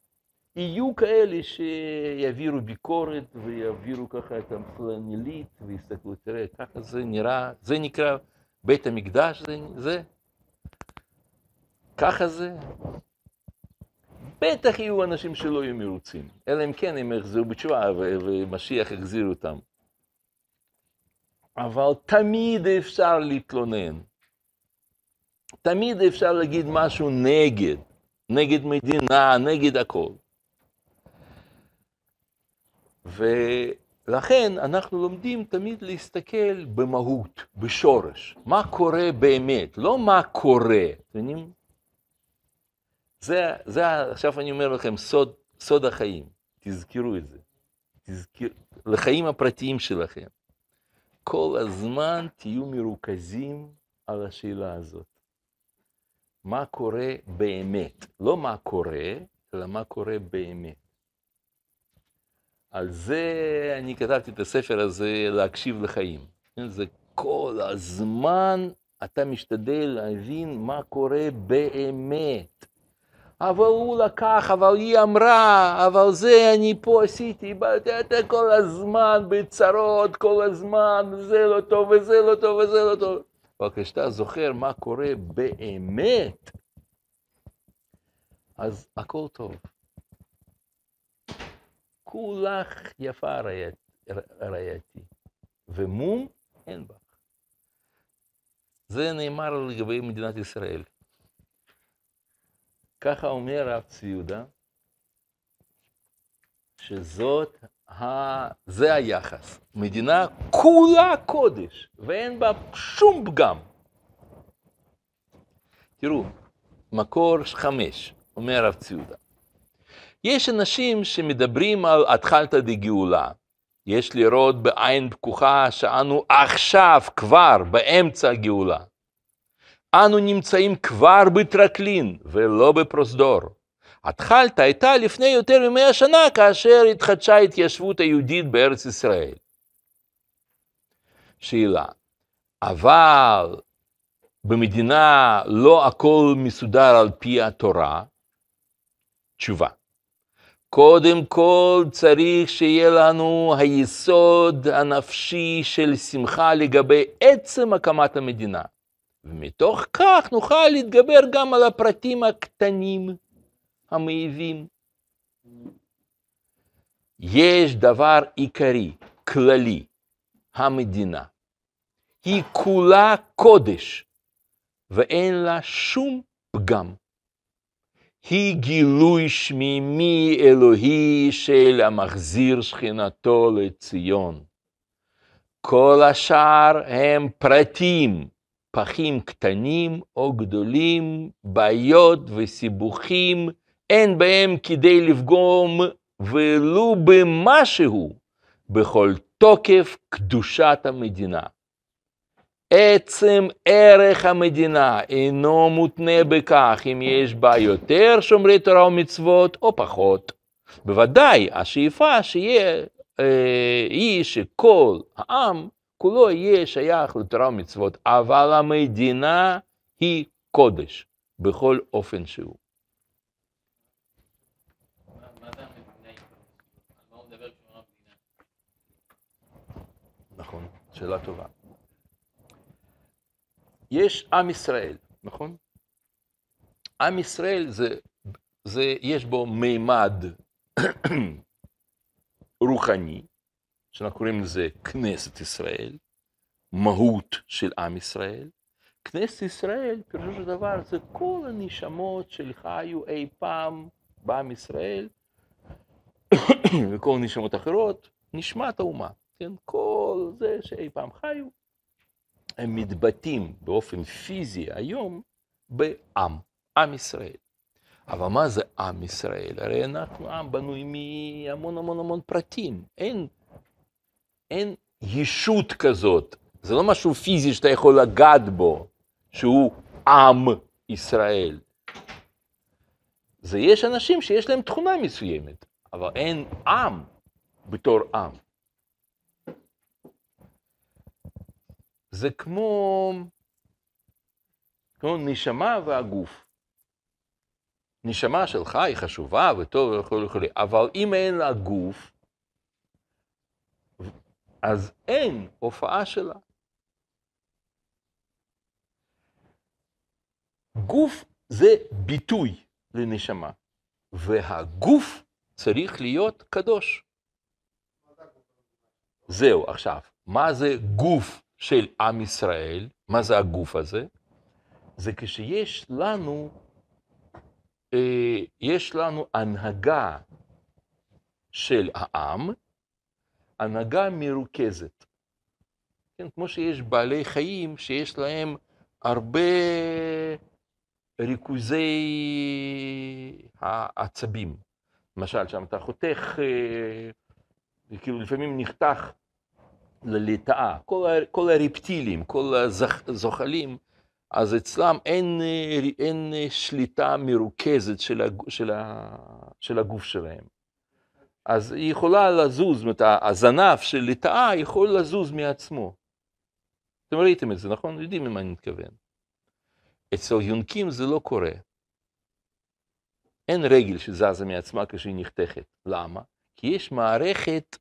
יהיו כאלה שיעבירו ביקורת ויעבירו ככה את הפלנלית ויסתכלו, תראה, ככה זה נראה, זה נקרא בית המקדש, זה, זה? ככה זה? בטח יהיו אנשים שלא יהיו מרוצים, אלא אם כן הם יחזרו בתשובה ומשיח יחזיר אותם. אבל תמיד אפשר להתלונן. תמיד אפשר להגיד משהו נגד, נגד מדינה, נגד הכל. ולכן אנחנו לומדים תמיד להסתכל במהות, בשורש. מה קורה באמת, לא מה קורה. זה, זה, עכשיו אני אומר לכם, סוד, סוד החיים. תזכרו את זה. תזכר, לחיים הפרטיים שלכם. כל הזמן תהיו מרוכזים על השאלה הזאת. מה קורה באמת? לא מה קורה, אלא מה קורה באמת. על זה אני כתבתי את הספר הזה, להקשיב לחיים. זה כל הזמן אתה משתדל להבין מה קורה באמת. אבל הוא לקח, אבל היא אמרה, אבל זה אני פה עשיתי, אתה כל הזמן בצרות, כל הזמן, זה לא טוב וזה לא טוב וזה לא טוב. אבל כשאתה זוכר מה קורה באמת, אז הכל טוב. כולך יפה רעייתי, ומום אין בך. זה נאמר לגבי מדינת ישראל. ככה אומר הרב צבי יהודה, שזאת, ה... זה היחס. מדינה כולה קודש, ואין בה שום פגם. תראו, מקור חמש, אומר הרב צבי יהודה. יש אנשים שמדברים על התחלתא דגאולה. יש לראות בעין פקוחה שאנו עכשיו, כבר, באמצע הגאולה. אנו נמצאים כבר בטרקלין ולא בפרוזדור. התחלתא הייתה לפני יותר ממאה שנה כאשר התחדשה ההתיישבות היהודית בארץ ישראל. שאלה, אבל במדינה לא הכל מסודר על פי התורה? תשובה, קודם כל צריך שיהיה לנו היסוד הנפשי של שמחה לגבי עצם הקמת המדינה. ומתוך כך נוכל להתגבר גם על הפרטים הקטנים, המעיבים. יש דבר עיקרי, כללי, המדינה. היא כולה קודש, ואין לה שום פגם. היא גילוי שמימי אלוהי של המחזיר שכינתו לציון. כל השאר הם פרטים, פחים קטנים או גדולים, בעיות וסיבוכים, אין בהם כדי לפגום ולו במשהו בכל תוקף קדושת המדינה. עצם ערך המדינה אינו מותנה בכך אם יש בה יותר שומרי תורה ומצוות או פחות. בוודאי השאיפה שיהיה, אה, היא שכל העם כולו יהיה שייך לתורה ומצוות, אבל המדינה היא קודש בכל אופן שהוא. נכון, שאלה טובה. יש עם ישראל, נכון? עם ישראל זה, זה יש בו מימד <clears throat> רוחני, שאנחנו קוראים לזה כנסת ישראל, מהות של עם ישראל. כנסת ישראל, פירושו של דבר, זה כל הנשמות שחיו אי פעם בעם ישראל, <coughs> וכל נשמות אחרות, נשמת האומה, כן? כל זה שאי פעם חיו, הם מתבטאים באופן פיזי היום בעם, עם ישראל. אבל מה זה עם ישראל? הרי אנחנו עם בנוי מהמון המון המון פרטים. אין, אין ישות כזאת. זה לא משהו פיזי שאתה יכול לגעת בו, שהוא עם ישראל. זה יש אנשים שיש להם תכונה מסוימת, אבל אין עם בתור עם. זה כמו, כמו נשמה והגוף. נשמה שלך היא חשובה וטוב וכו' וכו', אבל אם אין לה גוף, אז אין הופעה שלה. גוף זה ביטוי לנשמה, והגוף צריך להיות קדוש. זהו, עכשיו, מה זה גוף של עם ישראל? מה זה הגוף הזה? זה כשיש לנו, אה, יש לנו הנהגה של העם, הנהגה מרוכזת. כן, כמו שיש בעלי חיים שיש להם הרבה ריכוזי העצבים. למשל, שם אתה חותך, כאילו לפעמים נחתך לליטאה, כל, כל הרפטילים, כל הזוחלים, אז אצלם אין, אה, אין שליטה מרוכזת של, הג, של, ה, של הגוף שלהם. אז היא יכולה לזוז, זאת אומרת, הזנב של ליטאה יכול לזוז מעצמו. אתם ראיתם את זה, נכון? יודעים למה אני מתכוון. אצל יונקים זה לא קורה. אין רגל שזזה מעצמה כשהיא נחתכת. למה? כי יש מערכת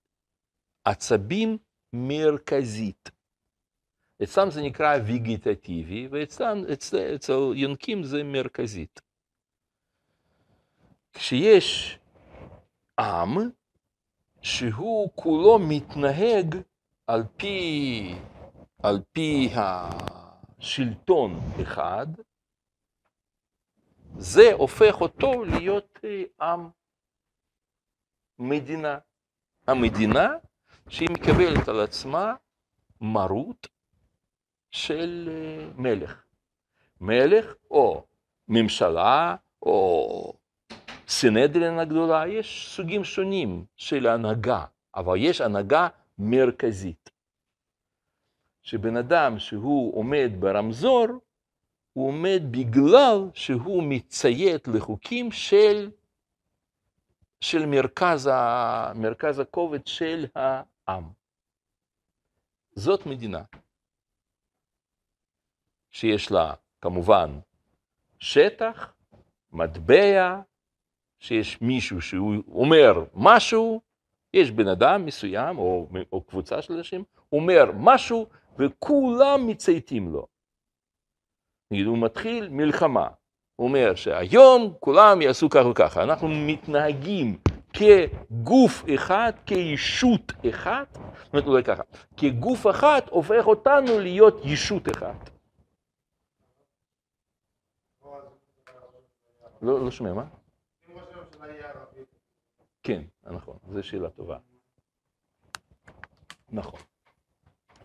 עצבים מרכזית. אצלם זה נקרא ויגיטטיבי, ואצלם, אצל, אצל יונקים זה מרכזית. כשיש עם שהוא כולו מתנהג על פי, על פי השלטון אחד, זה הופך אותו להיות אה, עם, מדינה. המדינה שהיא מקבלת על עצמה מרות של אה, מלך. מלך או ממשלה או סנהדרין הגדולה, יש סוגים שונים של הנהגה, אבל יש הנהגה מרכזית. שבן אדם שהוא עומד ברמזור, הוא עומד בגלל שהוא מציית לחוקים של, של מרכז, ה, מרכז הכובד של העם. זאת מדינה שיש לה כמובן שטח, מטבע, שיש מישהו שהוא אומר משהו, יש בן אדם מסוים או, או קבוצה של אנשים, אומר משהו וכולם מצייתים לו. נגיד, הוא מתחיל מלחמה, הוא אומר שהיום כולם יעשו כך וככה, אנחנו מתנהגים כגוף אחד, כישות אחת, זאת אומרת אולי ככה, כגוף אחד הופך אותנו להיות ישות אחת. לא, לא שומע, מה? אם ראש הממשלה יהיה ערבי. כן, נכון, זו שאלה טובה. נכון.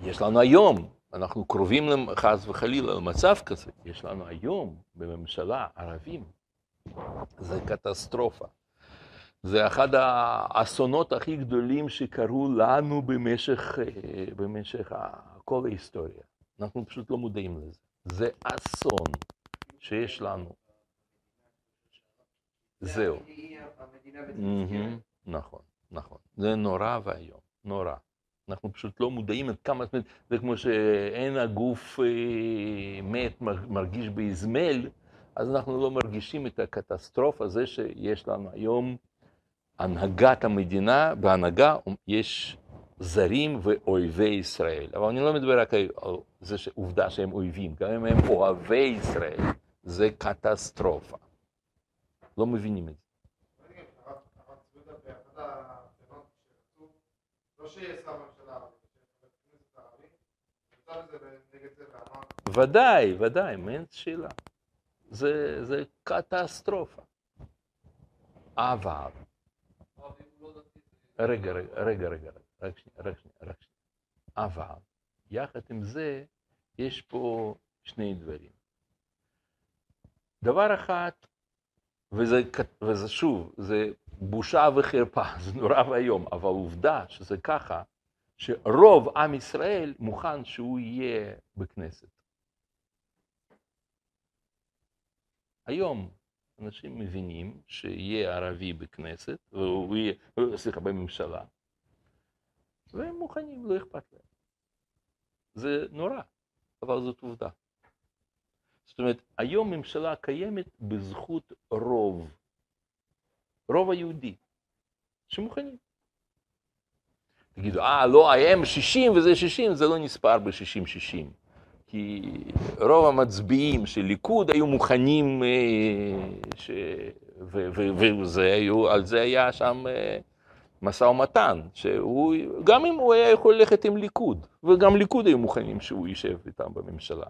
יש לנו היום, אנחנו קרובים חס וחלילה למצב כזה, יש לנו היום בממשלה ערבים. זה קטסטרופה. זה אחד האסונות הכי גדולים שקרו לנו במשך, אה, במשך כל ההיסטוריה. אנחנו פשוט לא מודעים לזה. זה אסון שיש לנו. זהו. המדינה מהמם, נכון, נכון. זה נורא ואיום, נורא. אנחנו פשוט לא מודעים עד כמה, זה כמו שאין הגוף אה, מת מר- מרגיש באזמל, אז אנחנו לא מרגישים את הקטסטרופה, זה שיש לנו היום הנהגת המדינה, בהנהגה יש זרים ואויבי ישראל. אבל אני לא מדבר רק על זה שעובדה שהם אויבים, גם אם הם אוהבי ישראל, זה קטסטרופה. לא מבינים את זה. אני אגיד לך, הרב הרב צבי יהודה באחד ההפגנות שרצו, לא ודאי, ודאי, אין שאלה. זה, זה קטסטרופה. אבל, רגע, רגע, רגע, רגע, רק שנייה, רק שנייה, רק שנייה. אבל, יחד עם זה, יש פה שני דברים. דבר אחד, וזה, וזה שוב, זה בושה וחרפה, <laughs> זה נורא ואיום, אבל עובדה שזה ככה, שרוב עם ישראל מוכן שהוא יהיה בכנסת. היום אנשים מבינים שיהיה ערבי בכנסת, והוא יהיה, סליחה, בממשלה, והם מוכנים, לא אכפת להם. זה נורא, אבל זאת עובדה. זאת אומרת, היום ממשלה קיימת בזכות רוב, רוב היהודי, שמוכנים. תגידו, אה, לא, הם 60 וזה 60, זה לא נספר ב-60-60. כי רוב המצביעים של ליכוד היו מוכנים, אה, ש... ו- ו- וזה היו, על זה היה שם אה, משא ומתן, שהוא, גם אם הוא היה יכול ללכת עם ליכוד, וגם ליכוד היו מוכנים שהוא יישב איתם בממשלה.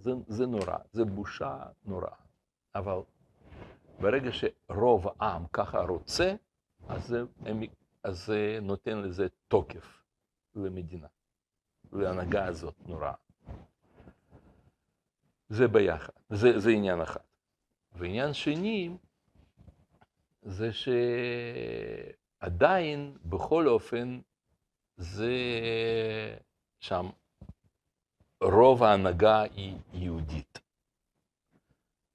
זה, זה נורא, זה בושה נוראה. אבל ברגע שרוב העם ככה רוצה, אז זה, נותן לזה תוקף למדינה. להנהגה הזאת נוראה. זה ביחד, זה, זה עניין אחד. ועניין שני, זה שעדיין, בכל אופן, זה שם, רוב ההנהגה היא יהודית.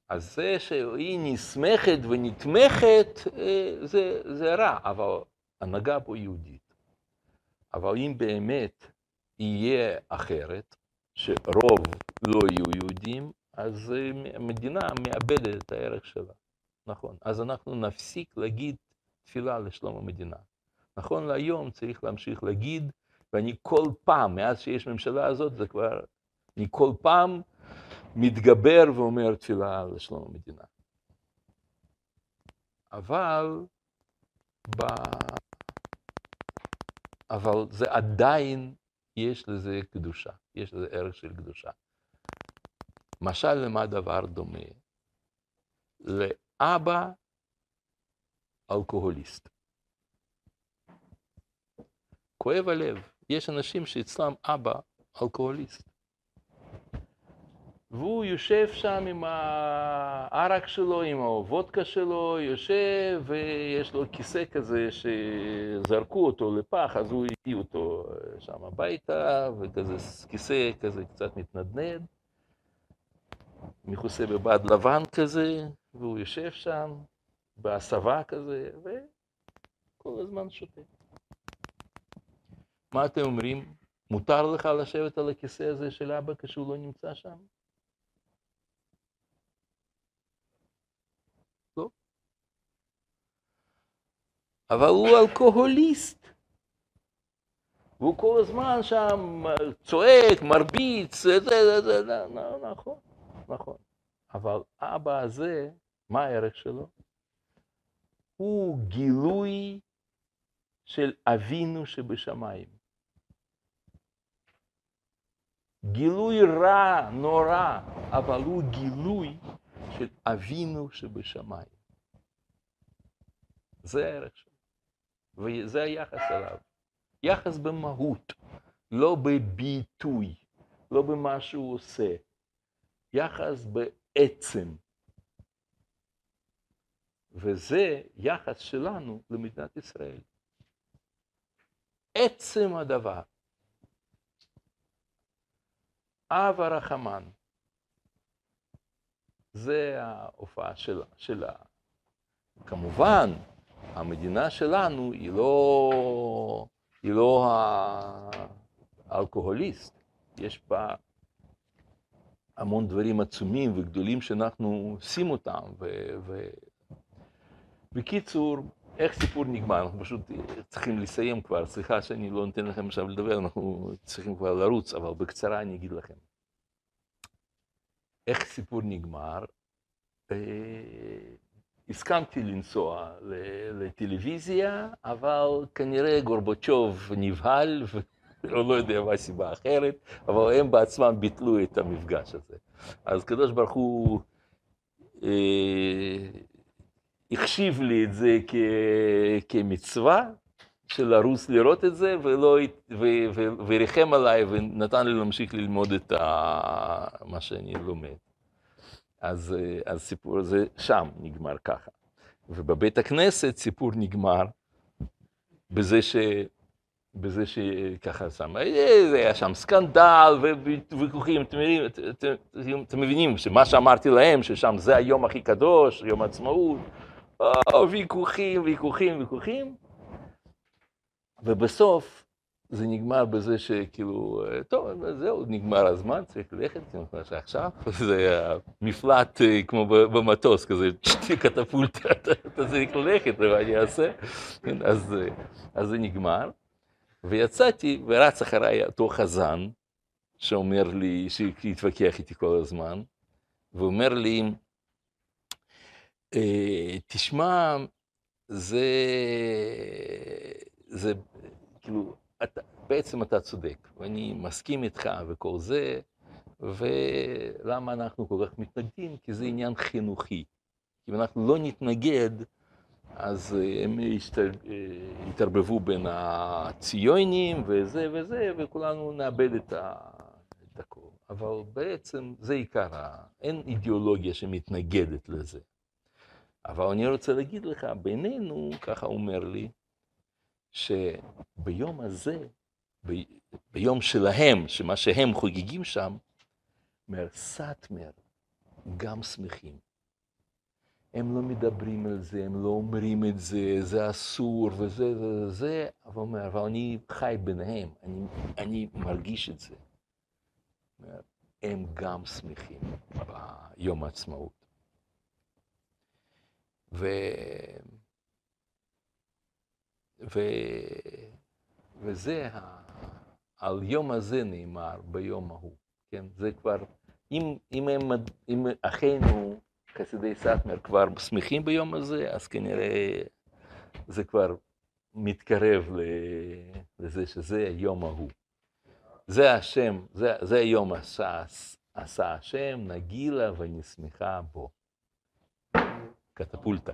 אז זה שהיא נסמכת ונתמכת, אה, זה, זה רע, אבל הנהגה פה יהודית. אבל אם באמת יהיה אחרת, שרוב לא יהיו יהודים, אז אה, המדינה מאבדת את הערך שלה. נכון. אז אנחנו נפסיק להגיד תפילה לשלום המדינה. נכון להיום צריך להמשיך להגיד, ואני כל פעם, מאז שיש ממשלה הזאת, זה כבר, אני כל פעם מתגבר ואומר תפילה לשלום המדינה. אבל, ב... אבל זה עדיין, יש לזה קדושה, יש לזה ערך של קדושה. משל למה דבר דומה? לאבא אלכוהוליסט. כואב הלב, יש אנשים שאצלם אבא אלכוהוליסט. והוא יושב שם עם הערק שלו, עם הוודקה שלו, יושב ויש לו כיסא כזה שזרקו אותו לפח, אז הוא הביא אותו שם הביתה, וכזה כיסא כזה קצת מתנדנד, מכוסה בבד לבן כזה, והוא יושב שם בהסבה כזה, וכל הזמן שותה. מה אתם אומרים? מותר לך לשבת על הכיסא הזה של אבא כשהוא לא נמצא שם? אבל הוא אלכוהוליסט. והוא כל הזמן שם צועק, מרביץ, זה, זה, זה, זה, נכון, נכון. אבל אבא הזה, מה הערך שלו? הוא גילוי של אבינו שבשמיים. גילוי רע, נורא, אבל הוא גילוי של אבינו שבשמיים. זה הערך שלו, וזה היחס אליו. יחס במהות, לא בביטוי, לא במה שהוא עושה. יחס בעצם. וזה יחס שלנו למדינת ישראל. עצם הדבר. אב הרחמן. זה ההופעה שלה. שלה. כמובן, המדינה שלנו היא לא, היא לא האלכוהוליסט, יש בה המון דברים עצומים וגדולים שאנחנו עושים אותם. ו... ו... בקיצור, איך סיפור נגמר? אנחנו פשוט צריכים לסיים כבר, סליחה שאני לא נותן לכם עכשיו לדבר, אנחנו צריכים כבר לרוץ, אבל בקצרה אני אגיד לכם. איך סיפור נגמר? הסכמתי לנסוע לטלוויזיה, אבל כנראה גורבצ'וב נבהל, או <laughs> לא יודע מה הסיבה אחרת, אבל הם בעצמם ביטלו את המפגש הזה. אז קדוש ברוך הוא אה, החשיב לי את זה כ, כמצווה של לרוץ לראות את זה, ולא, ו, ו, וריחם עליי ונתן לי להמשיך ללמוד את ה, מה שאני לומד. אז הסיפור הזה שם נגמר ככה. ובבית הכנסת סיפור נגמר בזה ש... בזה שככה שם, זה היה שם סקנדל וויכוחים, אתם מבינים, אתם, אתם מבינים שמה שאמרתי להם, ששם זה היום הכי קדוש, יום העצמאות, ויכוחים, ויכוחים, ויכוחים, ובסוף זה נגמר בזה שכאילו, טוב, זהו, נגמר הזמן, צריך ללכת, עכשיו, <laughs> זה מפלט כמו במטוס, כזה <laughs> קטפולטה, <laughs> אתה צריך ללכת, ומה אני אעשה? אז, אז זה נגמר, ויצאתי, ורץ אחריי אותו חזן, שאומר לי, שהתווכח איתי כל הזמן, ואומר לי, תשמע, זה, זה, כאילו, אתה, בעצם אתה צודק, ואני מסכים איתך וכל זה, ולמה אנחנו כל כך מתנגדים? כי זה עניין חינוכי. אם אנחנו לא נתנגד, אז הם יתערבבו בין הציונים וזה וזה, וכולנו נאבד את, ה, את הכל. אבל בעצם זה עיקר, אין אידיאולוגיה שמתנגדת לזה. אבל אני רוצה להגיד לך, בינינו, ככה אומר לי, שביום הזה, ב, ביום שלהם, שמה שהם חוגגים שם, אומר סאטמר, גם שמחים. הם לא מדברים על זה, הם לא אומרים את זה, זה אסור וזה זה זה, אבל, אומר, אבל אני חי ביניהם, אני, אני מרגיש את זה. הם גם שמחים ביום העצמאות. ו... ו... וזה. על יום הזה נאמר ביום ההוא, כן? זה כבר, אם, אם, הם, אם אחינו חסידי סאטמר כבר שמחים ביום הזה, אז כנראה זה כבר מתקרב לזה שזה היום ההוא. זה השם, זה, זה היום עשה, עשה השם, נגילה ונשמחה בו. קטפולטה.